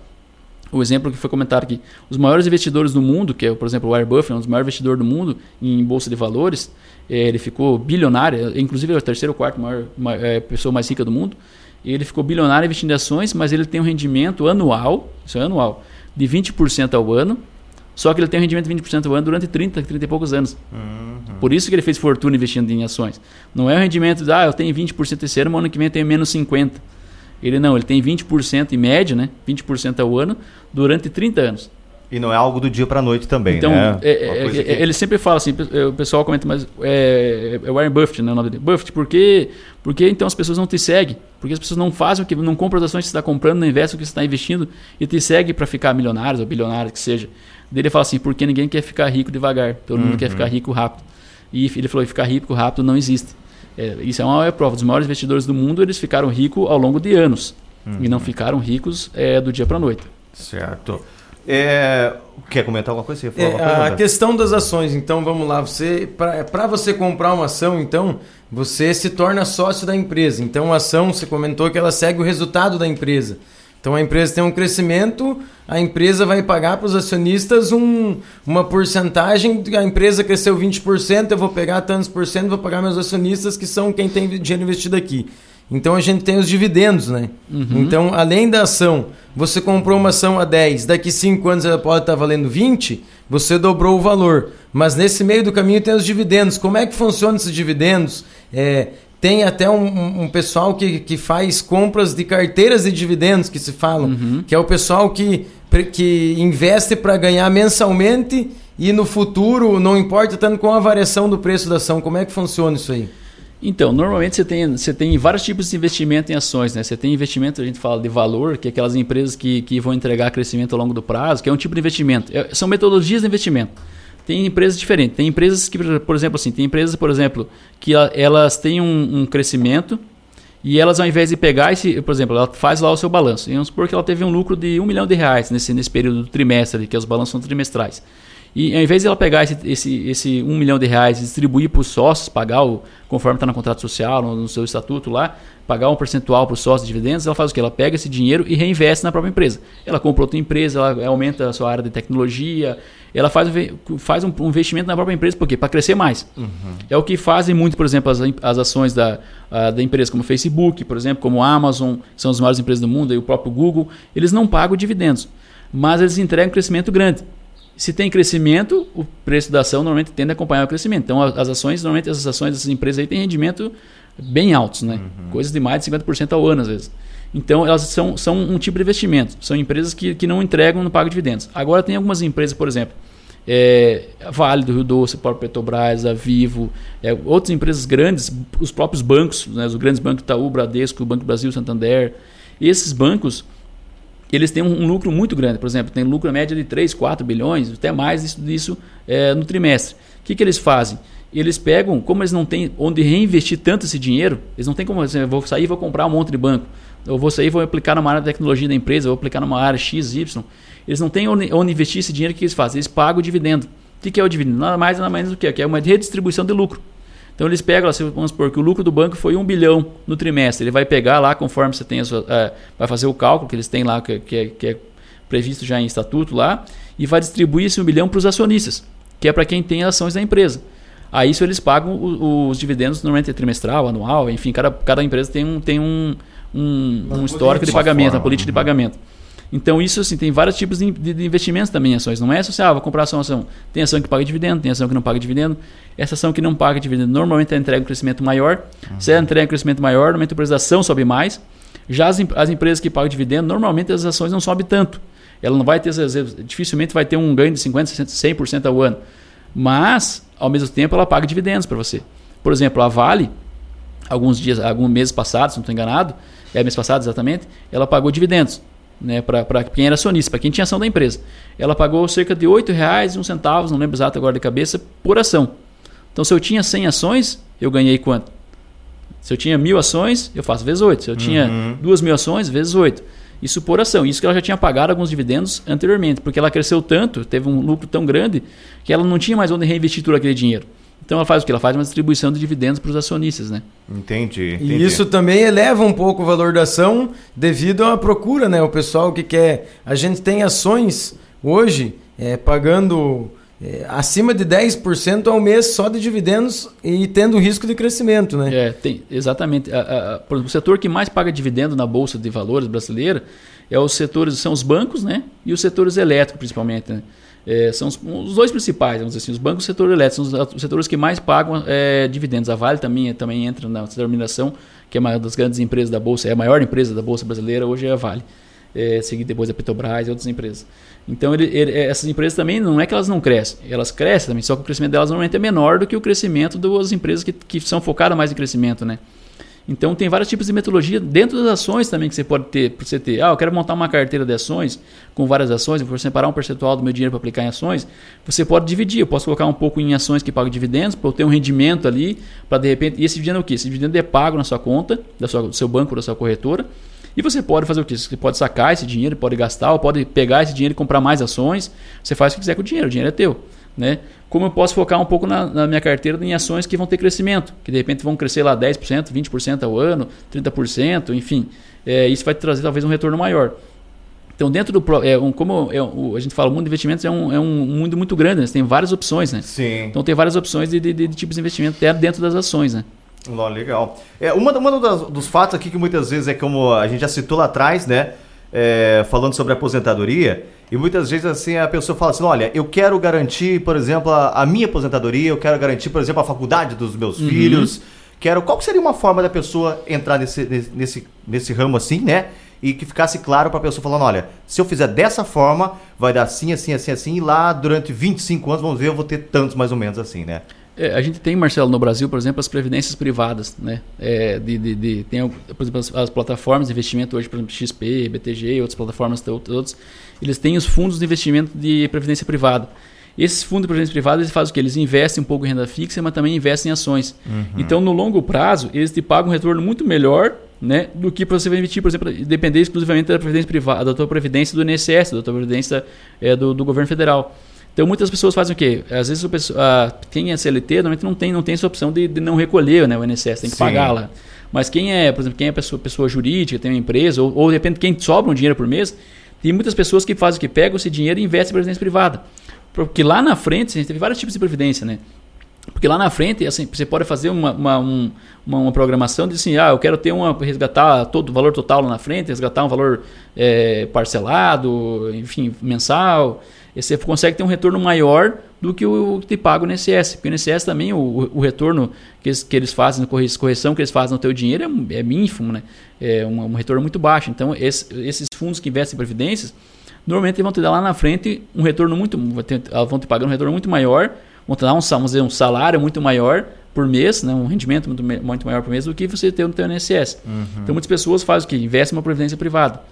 o exemplo que foi comentado aqui, os maiores investidores do mundo, que é, por exemplo, o Warren Buffett, um dos maiores investidores do mundo em bolsa de valores, é, ele ficou bilionário, inclusive é o terceiro ou quarto maior, é, pessoa mais rica do mundo. Ele ficou bilionário investindo em ações, mas ele tem um rendimento anual, isso é anual, de 20% ao ano, só que ele tem um rendimento de 20% ao ano durante 30, 30 e poucos anos. Uhum. Por isso que ele fez fortuna investindo em ações. Não é um rendimento de, ah, eu tenho 20% esse ano, mas ano que vem eu tenho menos 50%. Ele não, ele tem 20% em média, né? 20% ao ano, durante 30 anos. E não é algo do dia para a noite também, então, né? É, é, que... ele sempre fala assim, o pessoal comenta, mas é, é Warren Buffett, né, o nome dele. Buffett, por que, por que então as pessoas não te seguem? Porque as pessoas não fazem o que, não compram as ações que você está comprando, não investem o que você está investindo e te seguem para ficar milionários ou bilionários, que seja. Dele fala assim, porque ninguém quer ficar rico devagar, todo mundo quer uhum. ficar rico rápido. E ele falou, ficar rico rápido não existe. É, isso é uma prova. Os maiores investidores do mundo, eles ficaram ricos ao longo de anos. Uhum. E não ficaram ricos é, do dia para a noite. Certo. É, quer comentar alguma coisa? É, coisa, a questão das ações, então vamos lá. Você para você comprar uma ação, então você se torna sócio da empresa. Então a ação, você comentou que ela segue o resultado da empresa. Então a empresa tem um crescimento, a empresa vai pagar para os acionistas um, uma porcentagem. A empresa cresceu 20%, eu vou pegar tantos por cento, vou pagar meus acionistas, que são quem tem dinheiro investido aqui. Então a gente tem os dividendos, né? Uhum. Então, além da ação, você comprou uma ação a 10, daqui 5 anos ela pode estar valendo 20, você dobrou o valor. Mas nesse meio do caminho tem os dividendos. Como é que funciona esses dividendos? É, tem até um, um, pessoal que, que faz compras de carteiras de dividendos, que se falam, uhum. que é o pessoal que, que investe para ganhar mensalmente e no futuro não importa tanto com a variação do preço da ação. Como é que funciona isso aí? Então, normalmente você tem, você tem vários tipos de investimento em ações, né? Você tem investimento, a gente fala de valor, que é aquelas empresas que, que vão entregar crescimento ao longo do prazo, que é um tipo de investimento. É, são metodologias de investimento. Tem empresas diferentes. Tem empresas que, por exemplo, assim, tem empresas, por exemplo, que elas têm um, um crescimento e elas, ao invés de pegar esse, por exemplo, ela faz lá o seu balanço. E vamos supor que ela teve um lucro de um milhão de reais nesse, nesse período do trimestre, que os balanços são trimestrais. E ao invés de ela pegar esse, esse, esse um milhão de reais e distribuir para os sócios, pagar o, conforme está no contrato social, no, no, seu estatuto lá, pagar um percentual para os sócios de dividendos, ela faz o que? Ela pega esse dinheiro e reinveste na própria empresa. Ela compra outra empresa, ela aumenta a sua área de tecnologia, ela faz, faz um, um investimento na própria empresa, por quê? Para crescer mais. Uhum. É o que fazem muito, por exemplo, as, as ações da, a, da empresa como Facebook, por exemplo, como Amazon, que são as maiores empresas do mundo, e o próprio Google, eles não pagam dividendos, mas eles entregam um crescimento grande. Se tem crescimento, o preço da ação normalmente tende a acompanhar o crescimento. Então, as ações, normalmente as ações dessas empresas aí têm rendimento bem altos, né? Uhum. Coisas de mais de 50% ao ano, às vezes. Então, elas são, são um tipo de investimento. São empresas que, que não entregam, não pagam dividendos. Agora, tem algumas empresas, por exemplo, é, Vale do Rio Doce, a própria Petrobras, a Vivo, é, outras empresas grandes, os próprios bancos, né, os grandes bancos Itaú, Bradesco, o Banco Brasil, Santander. Esses bancos eles têm um, um, lucro muito grande. Por exemplo, tem lucro média de 3, 4 bilhões, até mais disso, disso é, no trimestre. O que, que eles fazem? Eles pegam, como eles não têm onde reinvestir tanto esse dinheiro, eles não têm como, assim, eu vou sair e vou comprar um monte de banco. Eu vou sair e vou aplicar numa área de tecnologia da empresa, vou aplicar numa área X, Y. Eles não têm onde, investir esse dinheiro que eles fazem. Eles pagam o dividendo. O que, é o dividendo? Nada mais, nada menos do que, que é uma redistribuição de lucro. Então eles pegam, vamos supor que o lucro do banco foi um bilhão no trimestre. Ele vai pegar lá, conforme você tem a sua, é, vai fazer o cálculo que eles têm lá, que, que, é, que é previsto já em estatuto lá, e vai distribuir esse um bilhão para os acionistas, que é para quem tem ações da empresa. Aí isso eles pagam os, os dividendos normalmente é trimestral, anual, enfim, cada, cada empresa tem um, tem um, um, um histórico de pagamento, forma, uma política de pagamento. Então, isso assim, tem vários tipos de, de, investimentos também em ações. Não é só assim, ah, vou comprar ação, ação. Tem ação que paga dividendo, tem ação que não paga dividendo. Essa ação que não paga dividendo normalmente ela entrega um crescimento maior. Uhum. Se ela entrega um crescimento maior, normalmente a preço da ação sobe mais. Já as, as empresas que pagam dividendo, normalmente as ações não sobem tanto. Ela não vai ter, dificilmente vai ter um ganho de 50%, 60%, 100% ao ano. Mas, ao mesmo tempo, ela paga dividendos para você. Por exemplo, a Vale, alguns dias, alguns meses passados, se não estou enganado, é mês passado exatamente, ela pagou dividendos né, para quem era acionista, para quem tinha ação da empresa. Ela pagou cerca de R$ 8,01, não lembro exato agora de cabeça, por ação. Então, se eu tinha 100 ações, eu ganhei quanto? Se eu tinha mil ações, eu faço vezes 8. Se eu tinha uhum. duas mil ações, vezes 8. Isso por ação. Isso que ela já tinha pagado alguns dividendos anteriormente, porque ela cresceu tanto, teve um lucro tão grande, que ela não tinha mais onde reinvestir todo aquele dinheiro. Então ela faz o que? Ela faz uma distribuição de dividendos para os acionistas, né? Entendi, entendi. E isso também eleva um pouco o valor da ação devido à procura, né? O pessoal que quer. A gente tem ações hoje é, pagando é, acima de 10% ao mês só de dividendos e tendo risco de crescimento, né? É, tem, exatamente. A, a, o setor que mais paga dividendo na Bolsa de Valores brasileira é os setores, são os bancos, né? E os setores elétricos, principalmente, né? É, são os, os, dois principais, vamos dizer assim, os bancos e o setor elétrico, são os, os setores que mais pagam é, dividendos. A Vale também, também entra na determinação, que é uma das grandes empresas da Bolsa, é a maior empresa da Bolsa brasileira, hoje é a Vale, é, seguida depois da Petrobras e outras empresas. Então, ele, ele, essas empresas também, não é que elas não crescem, elas crescem também, só que o crescimento delas normalmente é menor do que o crescimento das empresas que, que são focadas mais em crescimento, né? Então tem vários tipos de metodologia dentro das ações também que você pode ter. Para você ter, ah, eu quero montar uma carteira de ações com várias ações, eu vou separar um percentual do meu dinheiro para aplicar em ações. Você pode dividir, eu posso colocar um pouco em ações que pagam dividendos, para eu ter um rendimento ali, para de repente. E esse dividendo é o quê? Esse dividendo é pago na sua conta, da sua, do seu banco, da sua corretora. E você pode fazer o quê? Você pode sacar esse dinheiro, pode gastar, ou pode pegar esse dinheiro e comprar mais ações. Você faz o que quiser com o dinheiro, o dinheiro é teu. Né? Como eu posso focar um pouco na, na, minha carteira em ações que vão ter crescimento, que de repente vão crescer lá 10%, 20% ao ano, 30%, enfim. É, isso vai trazer talvez um retorno maior. Então, dentro do. É, um, como é, a gente fala, o mundo de investimentos é um, é um mundo muito grande, né? Você tem várias opções, né? Sim. Então, tem várias opções de, de, de tipos de investimento dentro das ações, né? Legal. É, uma uma das, dos fatos aqui que muitas vezes é como a gente já citou lá atrás, né? É, falando sobre aposentadoria, e muitas vezes assim a pessoa fala assim: olha, eu quero garantir, por exemplo, a, a minha aposentadoria, eu quero garantir, por exemplo, a faculdade dos meus uhum. filhos. Quero. Qual seria uma forma da pessoa entrar nesse, nesse, nesse ramo assim, né? E que ficasse claro para a pessoa falando: olha, se eu fizer dessa forma, vai dar assim, assim, assim, assim, e lá durante 25 anos, vamos ver, eu vou ter tantos mais ou menos assim, né? É, a gente tem, Marcelo, no Brasil, por exemplo, as previdências privadas, né? É, de, de, de, tem, por exemplo, as, as, plataformas de investimento hoje, por exemplo, XP, BTG, outras plataformas, todos, eles têm os fundos de investimento de previdência privada. Esses fundos de previdência privada, eles fazem o quê? Eles investem um pouco em renda fixa, mas também investem em ações. Uhum. Então, no longo prazo, eles te pagam um retorno muito melhor né, do que você investir, por exemplo, depender exclusivamente da previdência privada, da tua previdência do INSS, da tua previdência é, do, do governo federal. Então muitas pessoas fazem o quê? Às vezes a, quem é CLT normalmente não tem, não tem essa opção de, de não recolher né, o INSS, tem que Sim. pagar lá. Mas quem é, por exemplo, quem é pessoa, pessoa jurídica, tem uma empresa, ou, ou de repente quem sobra um dinheiro por mês, tem muitas pessoas que fazem o que? Pegam esse dinheiro e investem em previdência privada. Porque lá na frente, a gente teve vários tipos de previdência, né? Porque lá na frente, assim, você pode fazer uma, uma, um, uma, uma, programação de assim, ah, eu quero ter uma, resgatar todo o valor total lá na frente, resgatar um valor é, parcelado, enfim, mensal você consegue ter um retorno maior do que o que te paga o INSS. Porque o INSS também, o, o retorno que eles, que eles fazem, a correção que eles fazem no teu dinheiro é, é ínfimo, né? É um, um, retorno muito baixo. Então, esse, esses fundos que investem em previdências, normalmente vão te dar lá na frente um retorno muito, vão te pagar um retorno muito maior, vão te dar um, vamos dizer, um salário muito maior por mês, né, um rendimento muito, muito maior por mês do que você ter no teu INSS. Uhum. Então, muitas pessoas fazem o que? Investem em uma previdência privada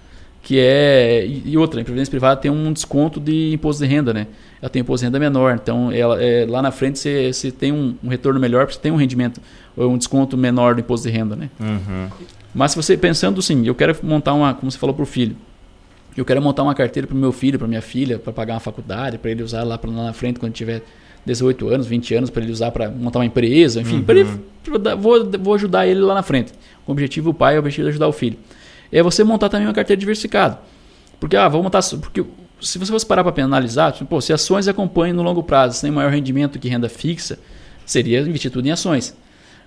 que é e outra, a previdência privada tem um desconto de imposto de renda, né? Ela tem imposto de renda menor, então ela é, lá na frente você, você tem um, um retorno melhor, você tem um rendimento ou um desconto menor do imposto de renda, né? Uhum. Mas se você pensando assim, eu quero montar uma, como você falou para o filho, eu quero montar uma carteira para o meu filho, para minha filha, para pagar uma faculdade, para ele usar lá, pra, lá na frente quando tiver 18 anos, 20 anos, para ele usar para montar uma empresa, enfim, uhum. para ele, vou, vou ajudar ele lá na frente. O objetivo o pai é o objetivo de ajudar o filho é você montar também uma carteira diversificada. Porque, ah, vou montar. Porque se você fosse parar para analisar, tipo, pô, se ações acompanham no longo prazo, sem maior rendimento que renda fixa, seria investir tudo em ações.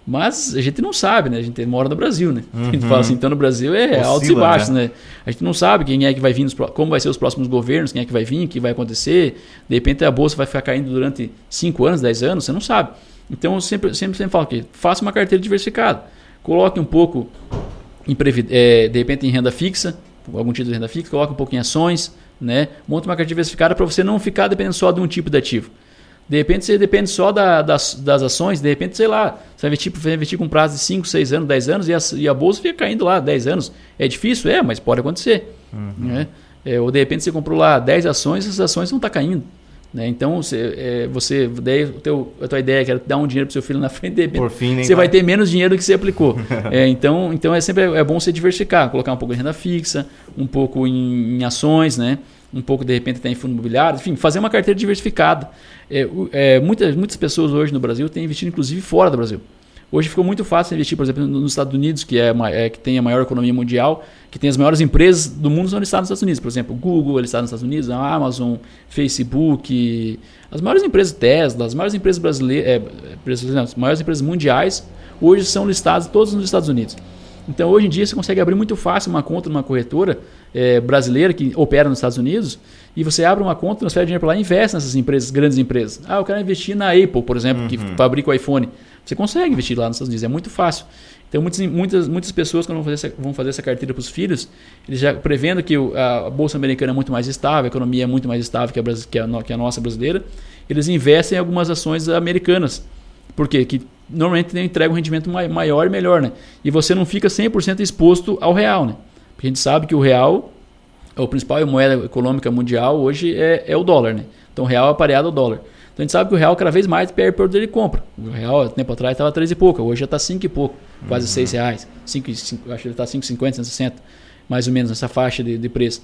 Mas a gente não sabe, né? A gente mora no Brasil, né? Uhum. A gente fala assim, então no Brasil é Oscila, altos e baixos, né? né? A gente não sabe quem é que vai vir, nos, como vai ser os próximos governos, quem é que vai vir, o que vai acontecer. De repente a bolsa vai ficar caindo durante 5 anos, 10 anos, você não sabe. Então eu sempre, sempre, sempre falo que faça uma carteira diversificada. Coloque um pouco é, de repente em renda fixa, algum tipo de renda fixa, coloca um pouco em ações, né? monta uma carteira diversificada para você não ficar dependendo só de um tipo de ativo. De repente você depende só da, das, das ações, de repente, sei lá, você vai investir, vai investir com prazo de 5, 6 anos, 10 anos e a, e a bolsa fica caindo lá 10 anos. É difícil? É, mas pode acontecer. Uhum. Né? É, ou de repente você comprou lá 10 ações e essas ações não estão tá caindo. Né? Então, você, é, você daí, o teu, a tua ideia é que era dar um dinheiro para seu filho na frente, de repente, fim, você vai ter menos dinheiro do que você aplicou. [LAUGHS] é, então, então, é sempre é bom você diversificar, colocar um pouco em renda fixa, um pouco em, em ações, né? um pouco, de repente, até em fundo imobiliário, enfim, fazer uma carteira diversificada. É, é, muitas, muitas pessoas hoje no Brasil têm investido, inclusive, fora do Brasil. Hoje ficou muito fácil investir, por exemplo, nos Estados Unidos, que, é, é, que tem a maior economia mundial, que tem as maiores empresas do mundo são listadas nos Estados Unidos. Por exemplo, Google é listado nos Estados Unidos, a Amazon, Facebook, as maiores empresas Tesla, as maiores empresas brasileiras, é, não, as maiores empresas mundiais, hoje são listadas todas nos Estados Unidos. Então, hoje em dia, você consegue abrir muito fácil uma conta numa corretora é, brasileira que opera nos Estados Unidos e você abre uma conta, transfere dinheiro para lá e investe nessas empresas, grandes empresas. Ah, eu quero investir na Apple, por exemplo, uhum. que fabrica o iPhone. Você consegue investir lá nos Estados Unidos, é muito fácil. Então, muitas, muitas, muitas pessoas, quando vão fazer essa, vão fazer essa carteira para os filhos, eles já prevendo que a, Bolsa Americana é muito mais estável, a economia é muito mais estável que a, que a, que a nossa brasileira, eles investem em algumas ações americanas. Por quê? Que normalmente entrega um rendimento maior e melhor, né? E você não fica 100% exposto ao real, né? Porque a gente sabe que o real, é o principal moeda econômica mundial hoje é, é o dólar, né? Então o real é pareado ao dólar. Então a gente sabe que o real cada vez mais perde poder de compra. O real, tempo atrás, estava 3 e pouco, hoje já está 5 e pouco, quase uhum. 6 reais. 5, 5, acho que ele está 5,50, 5,60, mais ou menos nessa faixa de, de preço.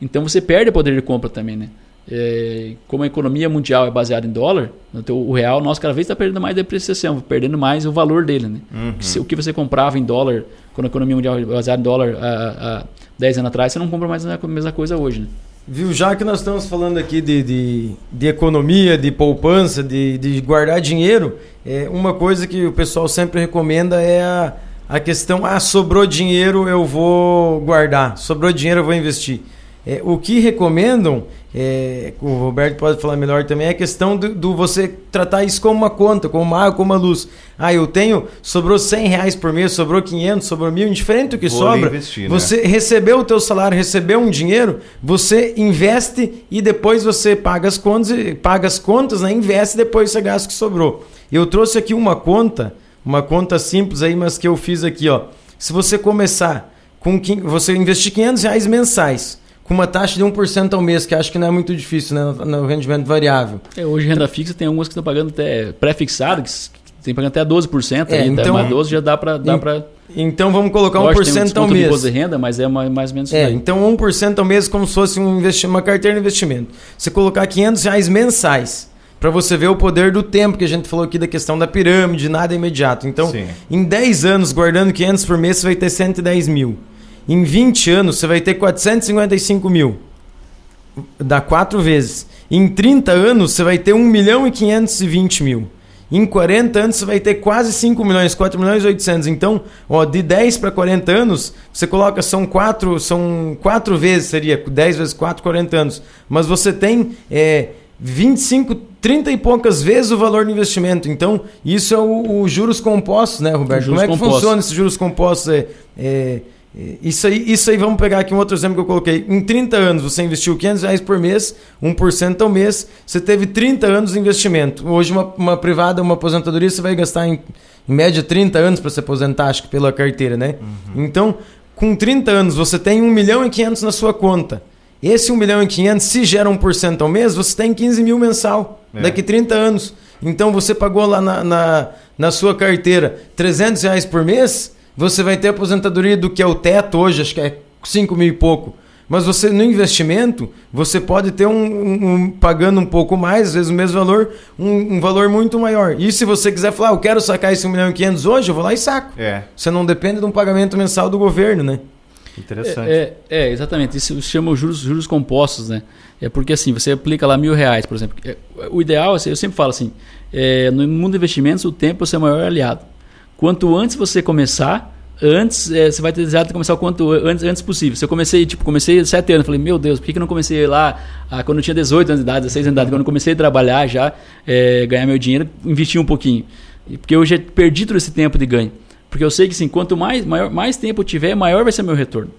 Então você perde poder de compra também, né? É, como a economia mundial é baseada em dólar, então o real nosso cada vez está perdendo mais depreciação, perdendo mais o valor dele. Né? Uhum. O que você comprava em dólar, quando a economia mundial é baseada em dólar há, há 10 anos atrás, você não compra mais a mesma coisa hoje. Né? Viu, já que nós estamos falando aqui de, de, de economia, de poupança, de, de guardar dinheiro, é, uma coisa que o pessoal sempre recomenda é a, a questão: ah, sobrou dinheiro, eu vou guardar, sobrou dinheiro, eu vou investir. É, o que recomendam, é, o Roberto pode falar melhor também, é a questão do, do, você tratar isso como uma conta, como uma água, como uma luz. Ah, eu tenho, sobrou 100 reais por mês, sobrou 500, sobrou mil, indiferente do que Vou sobra. Investir, né? você recebeu o teu salário, recebeu um dinheiro, você investe e depois você paga as contas, paga as contas, né? investe e depois você gasta o que sobrou. Eu trouxe aqui uma conta, uma conta simples aí, mas que eu fiz aqui, ó. Se você começar com você investir 500 reais mensais, com uma taxa de 1% ao mês, que acho que não é muito difícil né, no rendimento variável. É, hoje renda fixa tem algumas que estão pagando até pré-fixado, que tem pagando até 12%, é, aí, então, mas 12 já dá para dá para então vamos colocar Lógico, 1% tem um ao mês. imposto de renda, mas é mais, mais ou menos É, então 1% ao mês como se fosse um uma carteira de investimento. Você colocar 500 reais mensais, para você ver o poder do tempo que a gente falou aqui da questão da pirâmide, nada é imediato. Então, Sim. em 10 anos, guardando 500 por mês, você vai ter 110 mil. Em 20 anos, você vai ter 455 mil. Dá 4 vezes. Em 30 anos, você vai ter 1 milhão e 520 mil. Em 40 anos você vai ter quase 5 milhões, 4 milhões e 800. Então, ó, de 10 para 40 anos, você coloca, são 4, são 4 vezes, seria 10 vezes 4, 40 anos. Mas você tem é, 25, 30 e poucas vezes o valor do investimento. Então, isso é o, o juros compostos, né, Roberto? Como é que compostos. funciona esses juros compostos? É, é, isso aí, isso aí, vamos pegar aqui um outro exemplo que eu coloquei. Em 30 anos, você investiu 500 reais por mês, 1% ao mês, você teve 30 anos de investimento. Hoje, uma, uma privada, uma aposentadoria, você vai gastar em, em média 30 anos para se aposentar, acho que pela carteira, né? Uhum. Então, com 30 anos, você tem 1 milhão e 500 na sua conta. Esse 1 milhão e 500, se gera 1% ao mês, você tem 15 mil mensal, é. daqui 30 anos. Então, você pagou lá na, na, na sua carteira 300 reais por mês você vai ter aposentadoria do que é o teto hoje, acho que é 5 mil e pouco. Mas você no investimento, você pode ter um, um, um, pagando um pouco mais, às vezes o mesmo valor, um, um, valor muito maior. E se você quiser falar, ah, eu quero sacar esse 1 milhão e 500 hoje, eu vou lá e saco. É. Você não depende de um pagamento mensal do governo, né? Interessante. É, é, é exatamente. Isso se chama juros, juros compostos, né? É porque assim, você aplica lá mil reais, por exemplo. É, o ideal, assim, eu sempre falo assim, é, no mundo de investimentos, o tempo é o seu maior aliado. Quanto antes você começar, antes é, você vai ter desejado começar o quanto antes, antes possível. Se eu comecei, tipo, comecei sete anos, falei, meu Deus, por que, que eu não comecei lá ah, quando eu tinha 18 anos de idade, 16 anos de idade, quando eu comecei a trabalhar já, é, ganhar meu dinheiro, investir um pouquinho. Porque eu já perdi todo esse tempo de ganho. Porque eu sei que sim, quanto mais, maior, mais tempo eu tiver, maior vai ser meu retorno.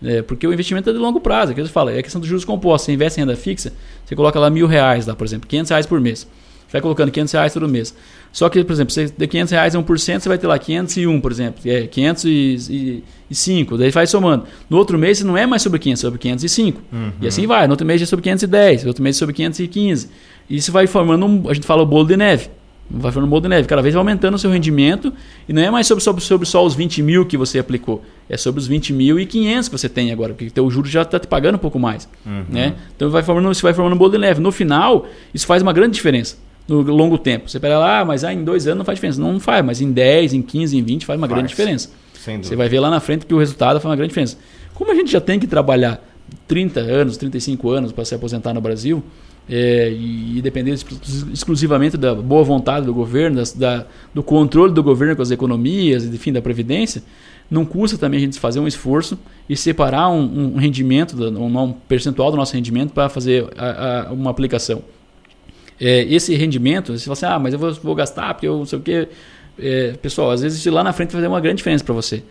É, porque o investimento é de longo prazo, é que eu falo, é questão dos juros compostos. Você investe em renda fixa, você coloca lá mil reais, lá, por exemplo, 500 reais por mês. Você vai colocando 500 reais todo mês. Só que, por exemplo, você de 500 reais é 1%, você vai ter lá 501, por exemplo. É 505, daí vai somando. No outro mês você não é mais sobre 500, é sobre 505. Uhum. E assim vai. No outro mês é sobre 510, no outro mês é sobre 515. E isso vai formando, um, a gente fala o bolo de neve. Vai formando um bolo de neve. Cada vez vai aumentando o seu rendimento. E não é mais sobre, sobre, sobre só os 20 mil que você aplicou. É sobre os 20 mil e 500 que você tem agora. Porque o juro já está te pagando um pouco mais. Uhum. Né? Então vai formando, isso vai formando um bolo de neve. No final, isso faz uma grande diferença no longo tempo. Você pega lá, ah, mas ah, em dois anos não faz diferença. Não, não faz, mas em 10, em 15, em 20 faz uma faz. grande diferença. Você vai ver lá na frente que o resultado faz uma grande diferença. Como a gente já tem que trabalhar 30 anos, 35 anos para se aposentar no Brasil, é, e, e depender exclusivamente da boa vontade do governo, da, da, do controle do governo com as economias, enfim, da Previdência, não custa também a gente fazer um esforço e separar um, um rendimento, um, um percentual do nosso rendimento para fazer a, a, uma aplicação é, esse rendimento, você fala assim, ah, mas eu vou, vou gastar porque eu não sei o quê. É, pessoal, às vezes lá na frente vai fazer uma grande diferença para você.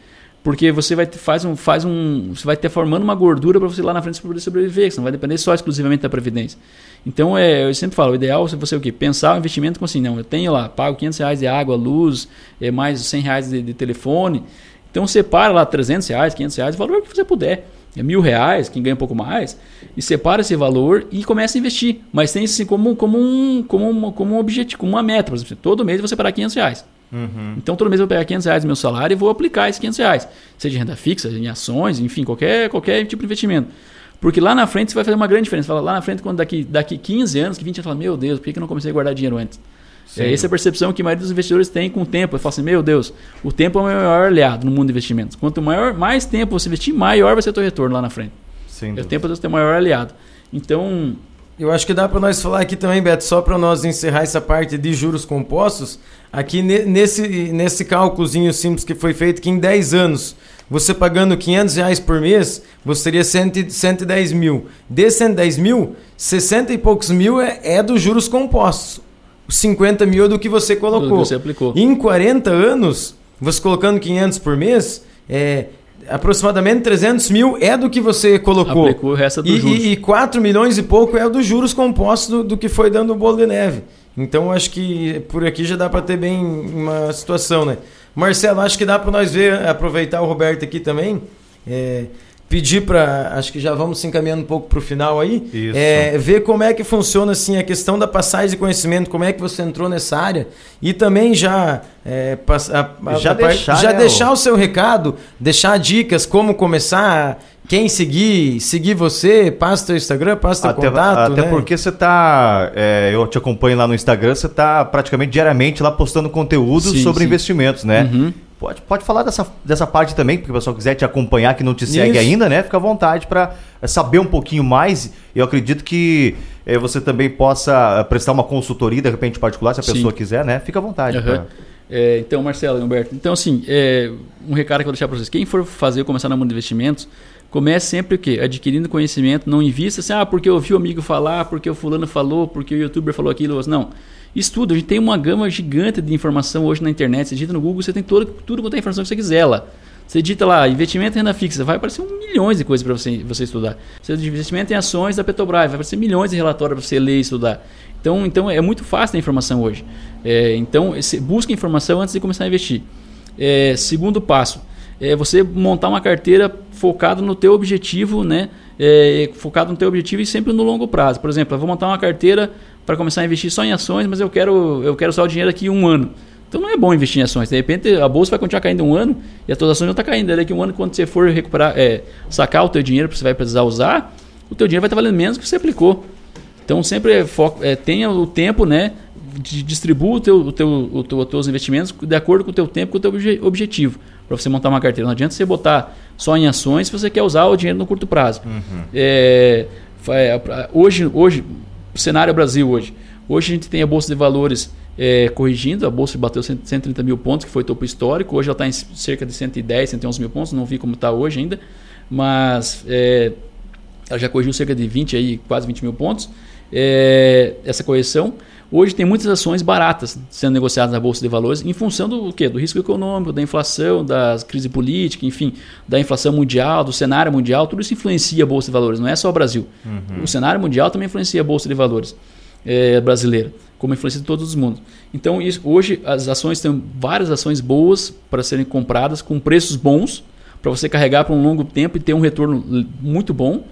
Porque você vai faz um, faz um, você vai ter formando uma gordura para você lá na frente poder sobreviver, que você não vai depender só exclusivamente da previdência. Então, é, eu sempre falo, o ideal é você o quê? Pensar o investimento como assim, não, eu tenho lá, pago 500 reais de água, luz, é, mais 100 reais de, de telefone. Então, separa lá 300 reais, 500 reais, o valor que você puder é mil reais, quem ganha um pouco mais, e separa esse valor e começa a investir. Mas tem isso assim como, como, um, como, um, como um objetivo, como uma meta. Por exemplo, todo mês eu vou separar 500 reais. Uhum. Então todo mês eu vou pegar 500 reais do meu salário e vou aplicar esses 500 reais. Seja renda fixa, em ações, enfim, qualquer, qualquer tipo de investimento. Porque lá na frente você vai fazer uma grande diferença. Fala, lá na frente, quando daqui, daqui 15 anos, que 20 anos, fala, meu Deus, por que eu não comecei a guardar dinheiro antes? É essa é a percepção que a maioria dos investidores tem com o tempo. Ele fala assim, meu Deus, o tempo é o maior aliado no mundo de investimentos. Quanto maior, mais tempo você investir, maior vai ser o seu retorno lá na frente. Sem o tempo é o seu maior aliado. Então... Eu acho que dá para nós falar aqui também, Beto, só para nós encerrar essa parte de juros compostos, aqui nesse, nesse cálculozinho simples que foi feito, que em 10 anos, você pagando 500 reais por mês, você teria 100, 110 mil. De 110 mil, 60 e poucos mil é, é dos juros compostos. 50 mil do que você colocou. Do que você aplicou. Em 40 anos, você colocando 500 por mês, é, aproximadamente 300 mil é do que você colocou. Aplicou o resto do e, juros. E, e 4 milhões e pouco é dos juros compostos do, do, que foi dando o bolo de neve. Então acho que por aqui já dá para ter bem uma situação, né? Marcelo, acho que dá para nós ver, aproveitar o Roberto aqui também. É, pedir para, acho que já vamos se encaminhando um pouco para o final aí, é, ver como é que funciona assim a questão da passagem de conhecimento, como é que você entrou nessa área e também já é, a, já, a, deixar, já né, deixar o seu recado, deixar dicas como começar, quem seguir, seguir você, passa teu Instagram, passa teu até, contato. Até né? porque você tá. É, eu te acompanho lá no Instagram, você tá praticamente diariamente lá postando conteúdo sim, sobre sim. investimentos, né? Uhum. Pode, pode falar dessa, dessa parte também, porque o pessoal quiser te acompanhar, que não te segue Isso. ainda, né? Fica à vontade para saber um pouquinho mais. Eu acredito que é, você também possa eh, prestar uma consultoria, de repente, particular, se a Sim. pessoa quiser, né? Fica à vontade. Uhum. Pra... É, então, Marcelo e Humberto, então assim, é, um recado que eu vou deixar para vocês. Quem for fazer, começar no mundo de investimentos, comece sempre o quê? Adquirindo conhecimento, não invista assim, ah, porque eu ouvi o amigo falar, porque o fulano falou, porque o youtuber falou aquilo. Não. Estuda, a gente tem uma gama gigante de informação hoje na internet. Você digita no Google, você tem todo, tudo quanto é informação que você quiser lá. Você digita lá, investimento em renda fixa, vai aparecer um milhões de coisas para você, você estudar. Você investimento em ações da Petrobras, vai aparecer milhões de relatórios para você ler e estudar. Então, então é muito fácil a informação hoje. É, então, busque informação antes de começar a investir. É, segundo passo, é você montar uma carteira focada no teu objetivo, né? É, focado no teu objetivo e sempre no longo prazo. Por exemplo, eu vou montar uma carteira para começar a investir só em ações, mas eu quero, eu quero só o dinheiro aqui um ano. Então não é bom investir em ações. De repente a bolsa vai continuar caindo um ano e a tua ações já está caindo. Daqui um ano, quando você for recuperar, é, sacar o teu dinheiro que você vai precisar usar, o teu dinheiro vai estar valendo menos que você aplicou. Então sempre é foco, é, tenha o tempo, né? Distribua o teu, o teu, o teu, os teus investimentos de acordo com o teu tempo, com o teu objetivo. Para você montar uma carteira. Não adianta você botar só em ações se você quer usar o dinheiro no curto prazo. Uhum. É, é hoje, hoje, o cenário Brasil hoje. Hoje a gente tem a Bolsa de Valores é, corrigindo, a Bolsa bateu 130 mil pontos, que foi topo histórico. Hoje ela está em cerca de 110, 111 mil pontos, não vi como está hoje ainda, mas é, ela já corrigiu cerca de 20, aí, quase 20 mil pontos. É, essa correção. Hoje tem muitas ações baratas sendo negociadas na Bolsa de Valores em função do quê? Do risco econômico, da inflação, da crise política, enfim, da inflação mundial, do cenário mundial, tudo isso influencia a Bolsa de Valores, não é só o Brasil. Uhum. O cenário mundial também influencia a Bolsa de Valores é, brasileira, como influencia todos os mundos. Então, isso, hoje as ações têm várias ações boas para serem compradas com preços bons, para você carregar por um longo tempo e ter um retorno muito bom.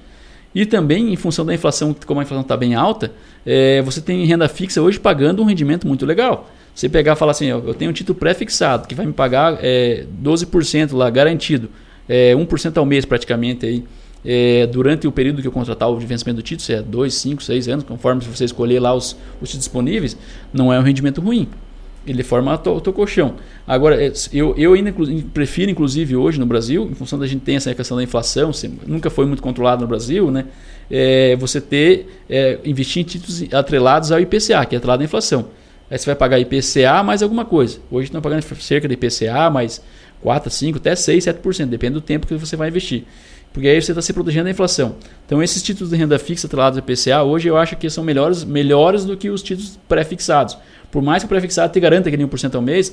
E também, em função da inflação, como a inflação está bem alta, é, você tem renda fixa hoje pagando um rendimento muito legal. Você pegar e falar assim, eu tenho um título pré-fixado que vai me pagar é, 12% lá, garantido, é, 1% ao mês praticamente aí, é, durante o período que eu contratar o vencimento do título, se é 2, 5, 6 anos, conforme você escolher lá os, os disponíveis, não é um rendimento ruim. Ele forma o teu colchão. Agora, é, eu, eu ainda prefiro, inclusive, hoje no Brasil, em função da gente ter essa questão da inflação, nunca foi muito controlado no Brasil, né? É, você ter, é, investir em títulos atrelados ao IPCA, que é atrelado à inflação. Aí você vai pagar IPCA mais alguma coisa. Hoje estão pagando cerca de IPCA mais 4, 5, até 6, 7%, depende do tempo que você vai investir. Porque aí você está se protegendo da inflação. Então, esses títulos de renda fixa atrelados ao IPCA, hoje eu acho que são melhores, melhores do que os títulos pré-fixados. Por mais que o pré-fixado te garanta aquele 1% ao mês,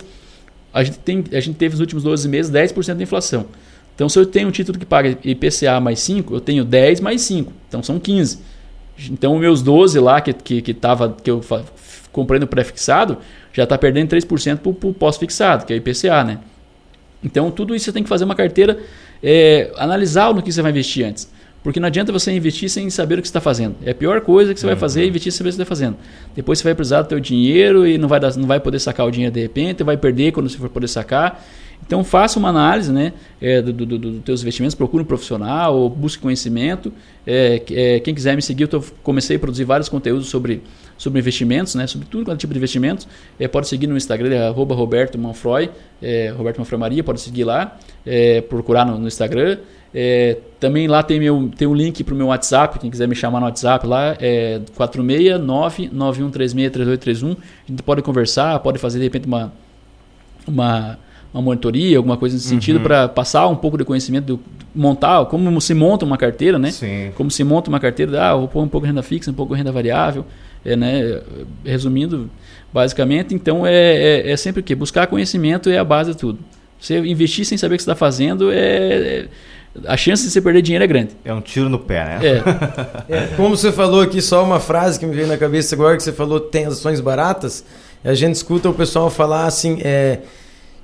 a gente, tem, a gente teve nos últimos 12 meses 10% de inflação. Então, se eu tenho um título que paga IPCA mais 5, eu tenho 10 mais 5. Então, são 15. Então, os meus 12 lá que, que, que, tava, que eu comprei no pré-fixado, já está perdendo 3% para o pós-fixado, que é o IPCA, né? Então, tudo isso você tem que fazer uma carteira, é, analisar no que você vai investir antes. Porque não adianta você investir sem saber o que você está fazendo. É a pior coisa que você uhum. vai fazer é investir sem saber o que você está fazendo. Depois você vai precisar do seu dinheiro e não vai, dar, não vai poder sacar o dinheiro de repente, vai perder quando você for poder sacar. Então faça uma análise né, é, dos do, do, do teus investimentos, procure um profissional ou busque conhecimento. É, é, quem quiser me seguir, eu comecei a produzir vários conteúdos sobre, sobre investimentos, né, sobre tudo quanto tipo de investimentos. É, pode seguir no Instagram, é Roberto Manfroy, é, Roberto Manfroy Maria, pode seguir lá, é, procurar no, no Instagram. É, também lá tem, meu, tem um link para o meu WhatsApp, quem quiser me chamar no WhatsApp lá, é 469-9136-3831. A gente pode conversar, pode fazer de repente uma, uma, uma monitoria, alguma coisa nesse uhum. sentido, para passar um pouco de conhecimento, do, montar, como se monta uma carteira, né? Sim. Como se monta uma carteira, ah, vou pôr um pouco de renda fixa, um pouco de renda variável, é, né? Resumindo, basicamente, então é, é, é sempre o quê? Buscar conhecimento é a base de tudo. Você investir sem saber o que você está fazendo é, é a chance de você perder dinheiro é grande. É um tiro no pé, né? É. [LAUGHS] é. Como você falou aqui, só uma frase que me veio na cabeça agora, que você falou tem ações baratas, a gente escuta o pessoal falar assim, é,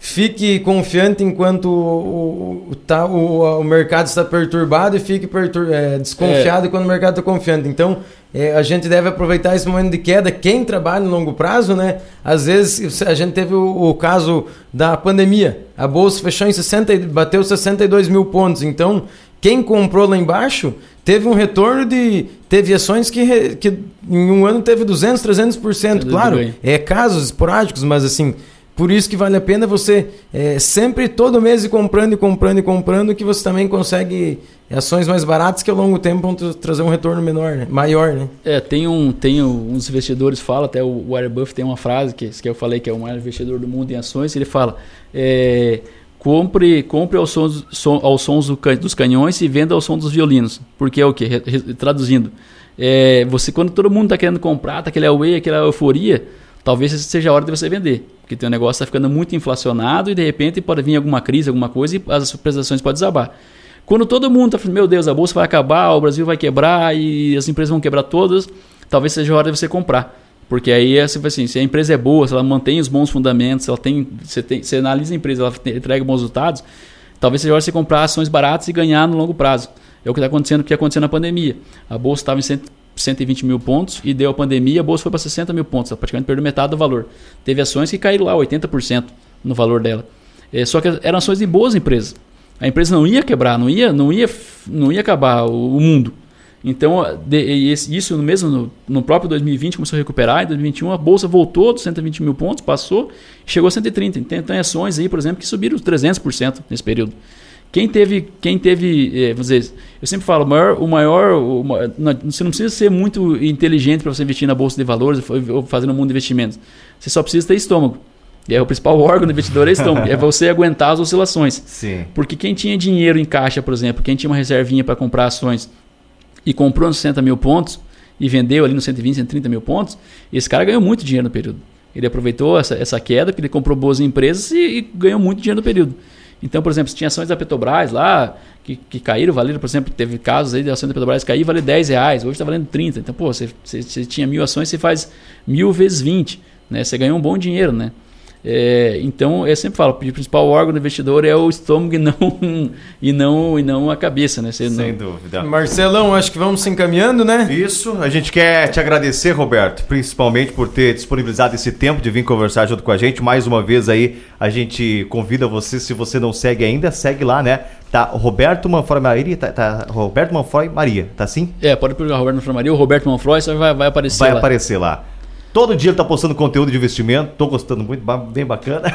fique confiante enquanto o, o, tá, o, o mercado está perturbado e fique pertur é, desconfiado é. quando o mercado está confiante. Então, é, a gente deve aproveitar esse momento de queda. Quem trabalha no longo prazo, né? Às vezes a gente teve o, o caso da pandemia. A bolsa fechou em 60, bateu 62 mil pontos. Então, quem comprou lá embaixo teve um retorno de. Teve ações que, que em um ano teve 200, 300%. Claro, é casos esporádicos, mas assim, por isso que vale a pena você é, sempre, todo mês, ir comprando e comprando e comprando, que você também consegue ações mais baratas que ao longo do tempo vão trazer um retorno menor, né? maior. Né? É, tem, um, tem um, uns investidores falam, até o Warren Buffett tem uma frase que, que eu falei que é o maior investidor do mundo em ações, ele fala... É, compre, compre aos sons, som, sons do can, dos canhões e venda ao som dos violinos. Porque é o quê? Traduzindo, é, você quando todo mundo está querendo comprar, tá aquele away, aquela euforia, talvez seja a hora de você vender. Porque teu negócio está ficando muito inflacionado e de repente pode vir alguma crise, alguma coisa e as prestações podem desabar. Quando todo mundo está meu Deus, a bolsa vai acabar, o Brasil vai quebrar e as empresas vão quebrar todas, talvez seja a hora de você comprar. Porque aí, assim, se a empresa é boa, se ela mantém os bons fundamentos, ela tem, você, tem, você analisa a empresa, ela entrega bons resultados, talvez seja a hora de você comprar ações baratas e ganhar no longo prazo. É o que está acontecendo, o que aconteceu na pandemia. A bolsa estava em 120 mil pontos e deu a pandemia, a bolsa foi para 60 mil pontos, ela praticamente perdeu metade do valor. Teve ações que caíram lá 80% no valor dela. É, só que eram ações de boas empresas. A empresa não ia quebrar, não ia, não ia, não ia acabar o, o mundo. Então, de, isso mesmo no, no, próprio 2020 começou a recuperar, em 2021 a bolsa voltou dos 120 mil pontos, passou chegou a 130. Então, tem ações aí, por exemplo, que subiram 300% nesse período. Quem teve, quem teve, é, vamos dizer, eu sempre falo, o maior, o maior, o maior você não precisa ser muito inteligente para você investir na bolsa de valores ou fazer no mundo de investimentos. Você só precisa ter estômago. E é o principal [LAUGHS] órgão do investidor é estômago, é você aguentar as oscilações. Sim. Porque quem tinha dinheiro em caixa, por exemplo, quem tinha uma reservinha para comprar ações e comprou nos 60 mil pontos e vendeu ali nos 120, 130 mil pontos, esse cara ganhou muito dinheiro no período. Ele aproveitou essa, essa queda, porque ele comprou boas empresas e, e ganhou muito dinheiro no período. Então, por exemplo, se tinha ações da Petrobras lá, que, que caíram, valeram, por exemplo, teve casos aí de ações da Petrobras cair, vale 10 reais, hoje está valendo 30. Então, pô, você, você, você, tinha mil ações, você faz mil vezes 20, né? Você ganhou um bom dinheiro, né? É, então, eu sempre falo, o principal órgão do investidor é o estômago e não, [LAUGHS] e não, e não a cabeça, né? Você Sem não... dúvida. Marcelão, acho que vamos se encaminhando, né? Isso, a gente quer te agradecer, Roberto, principalmente por ter disponibilizado esse tempo de vir conversar junto com a gente. Mais uma vez aí, a gente convida você, se você não segue ainda, segue lá, né? Tá Roberto Manfroy Maria, tá, tá Roberto Manfroy Maria, tá assim? É, pode pegar Roberto Manfroy Maria, o Roberto Manfroy, só vai, vai aparecer vai lá. Vai aparecer lá. Todo dia ele tá postando conteúdo de investimento, tô gostando muito, bem bacana.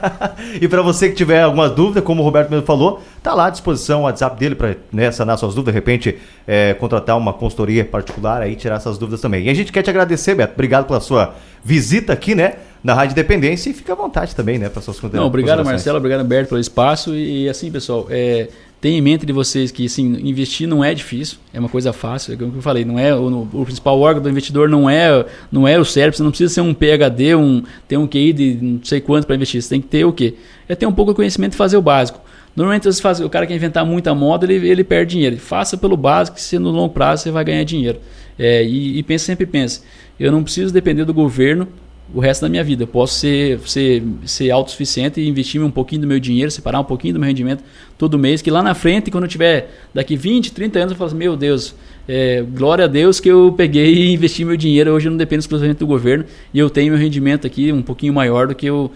[LAUGHS] e para você que tiver alguma dúvida, como o Roberto mesmo falou, tá lá à disposição o WhatsApp dele para né, sanar suas dúvidas, de repente é, contratar uma consultoria particular aí tirar essas dúvidas também. E a gente quer te agradecer, Beto, obrigado pela sua visita aqui, né? Na Rádio Dependência e fica à vontade também, né, para suas conteúdos. Não, obrigado Marcelo, obrigado Alberto pelo espaço e, e assim, pessoal, é, Tenha em mente de vocês que assim, investir não é difícil, é uma coisa fácil, é como eu falei, não é o, o, principal órgão do investidor não é não é o cérebro, você não precisa ser um PhD, um ter um QI de não sei quanto para investir, você tem que ter o quê? É ter um pouco de conhecimento e fazer o básico. Normalmente você faz, o cara que inventar muita moda, ele, ele perde dinheiro. Faça pelo básico, que se no longo prazo você vai ganhar dinheiro. É, e, e pense sempre pense, eu não preciso depender do governo o resto da minha vida. Eu posso ser, ser, ser autossuficiente e investir um pouquinho do meu dinheiro, separar um pouquinho do meu rendimento todo mês, que lá na frente, quando eu tiver daqui 20, 30 anos, eu falo assim, meu Deus, é, glória a Deus que eu peguei e investi meu dinheiro, hoje eu não dependo exclusivamente do governo e eu tenho meu rendimento aqui um pouquinho maior do que eu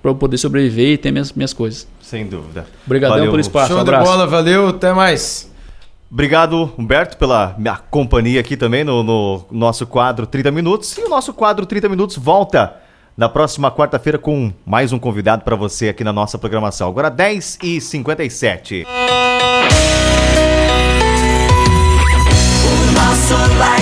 para poder sobreviver e ter minhas, minhas coisas. Sem dúvida. Obrigadão valeu. pelo espaço. Show um de bola, valeu, até mais. Obrigado, Humberto, pela minha companhia aqui também no, no nosso quadro 30 Minutos. E o nosso quadro 30 Minutos volta na próxima quarta-feira com mais um convidado para você aqui na nossa programação. Agora 10h57. Música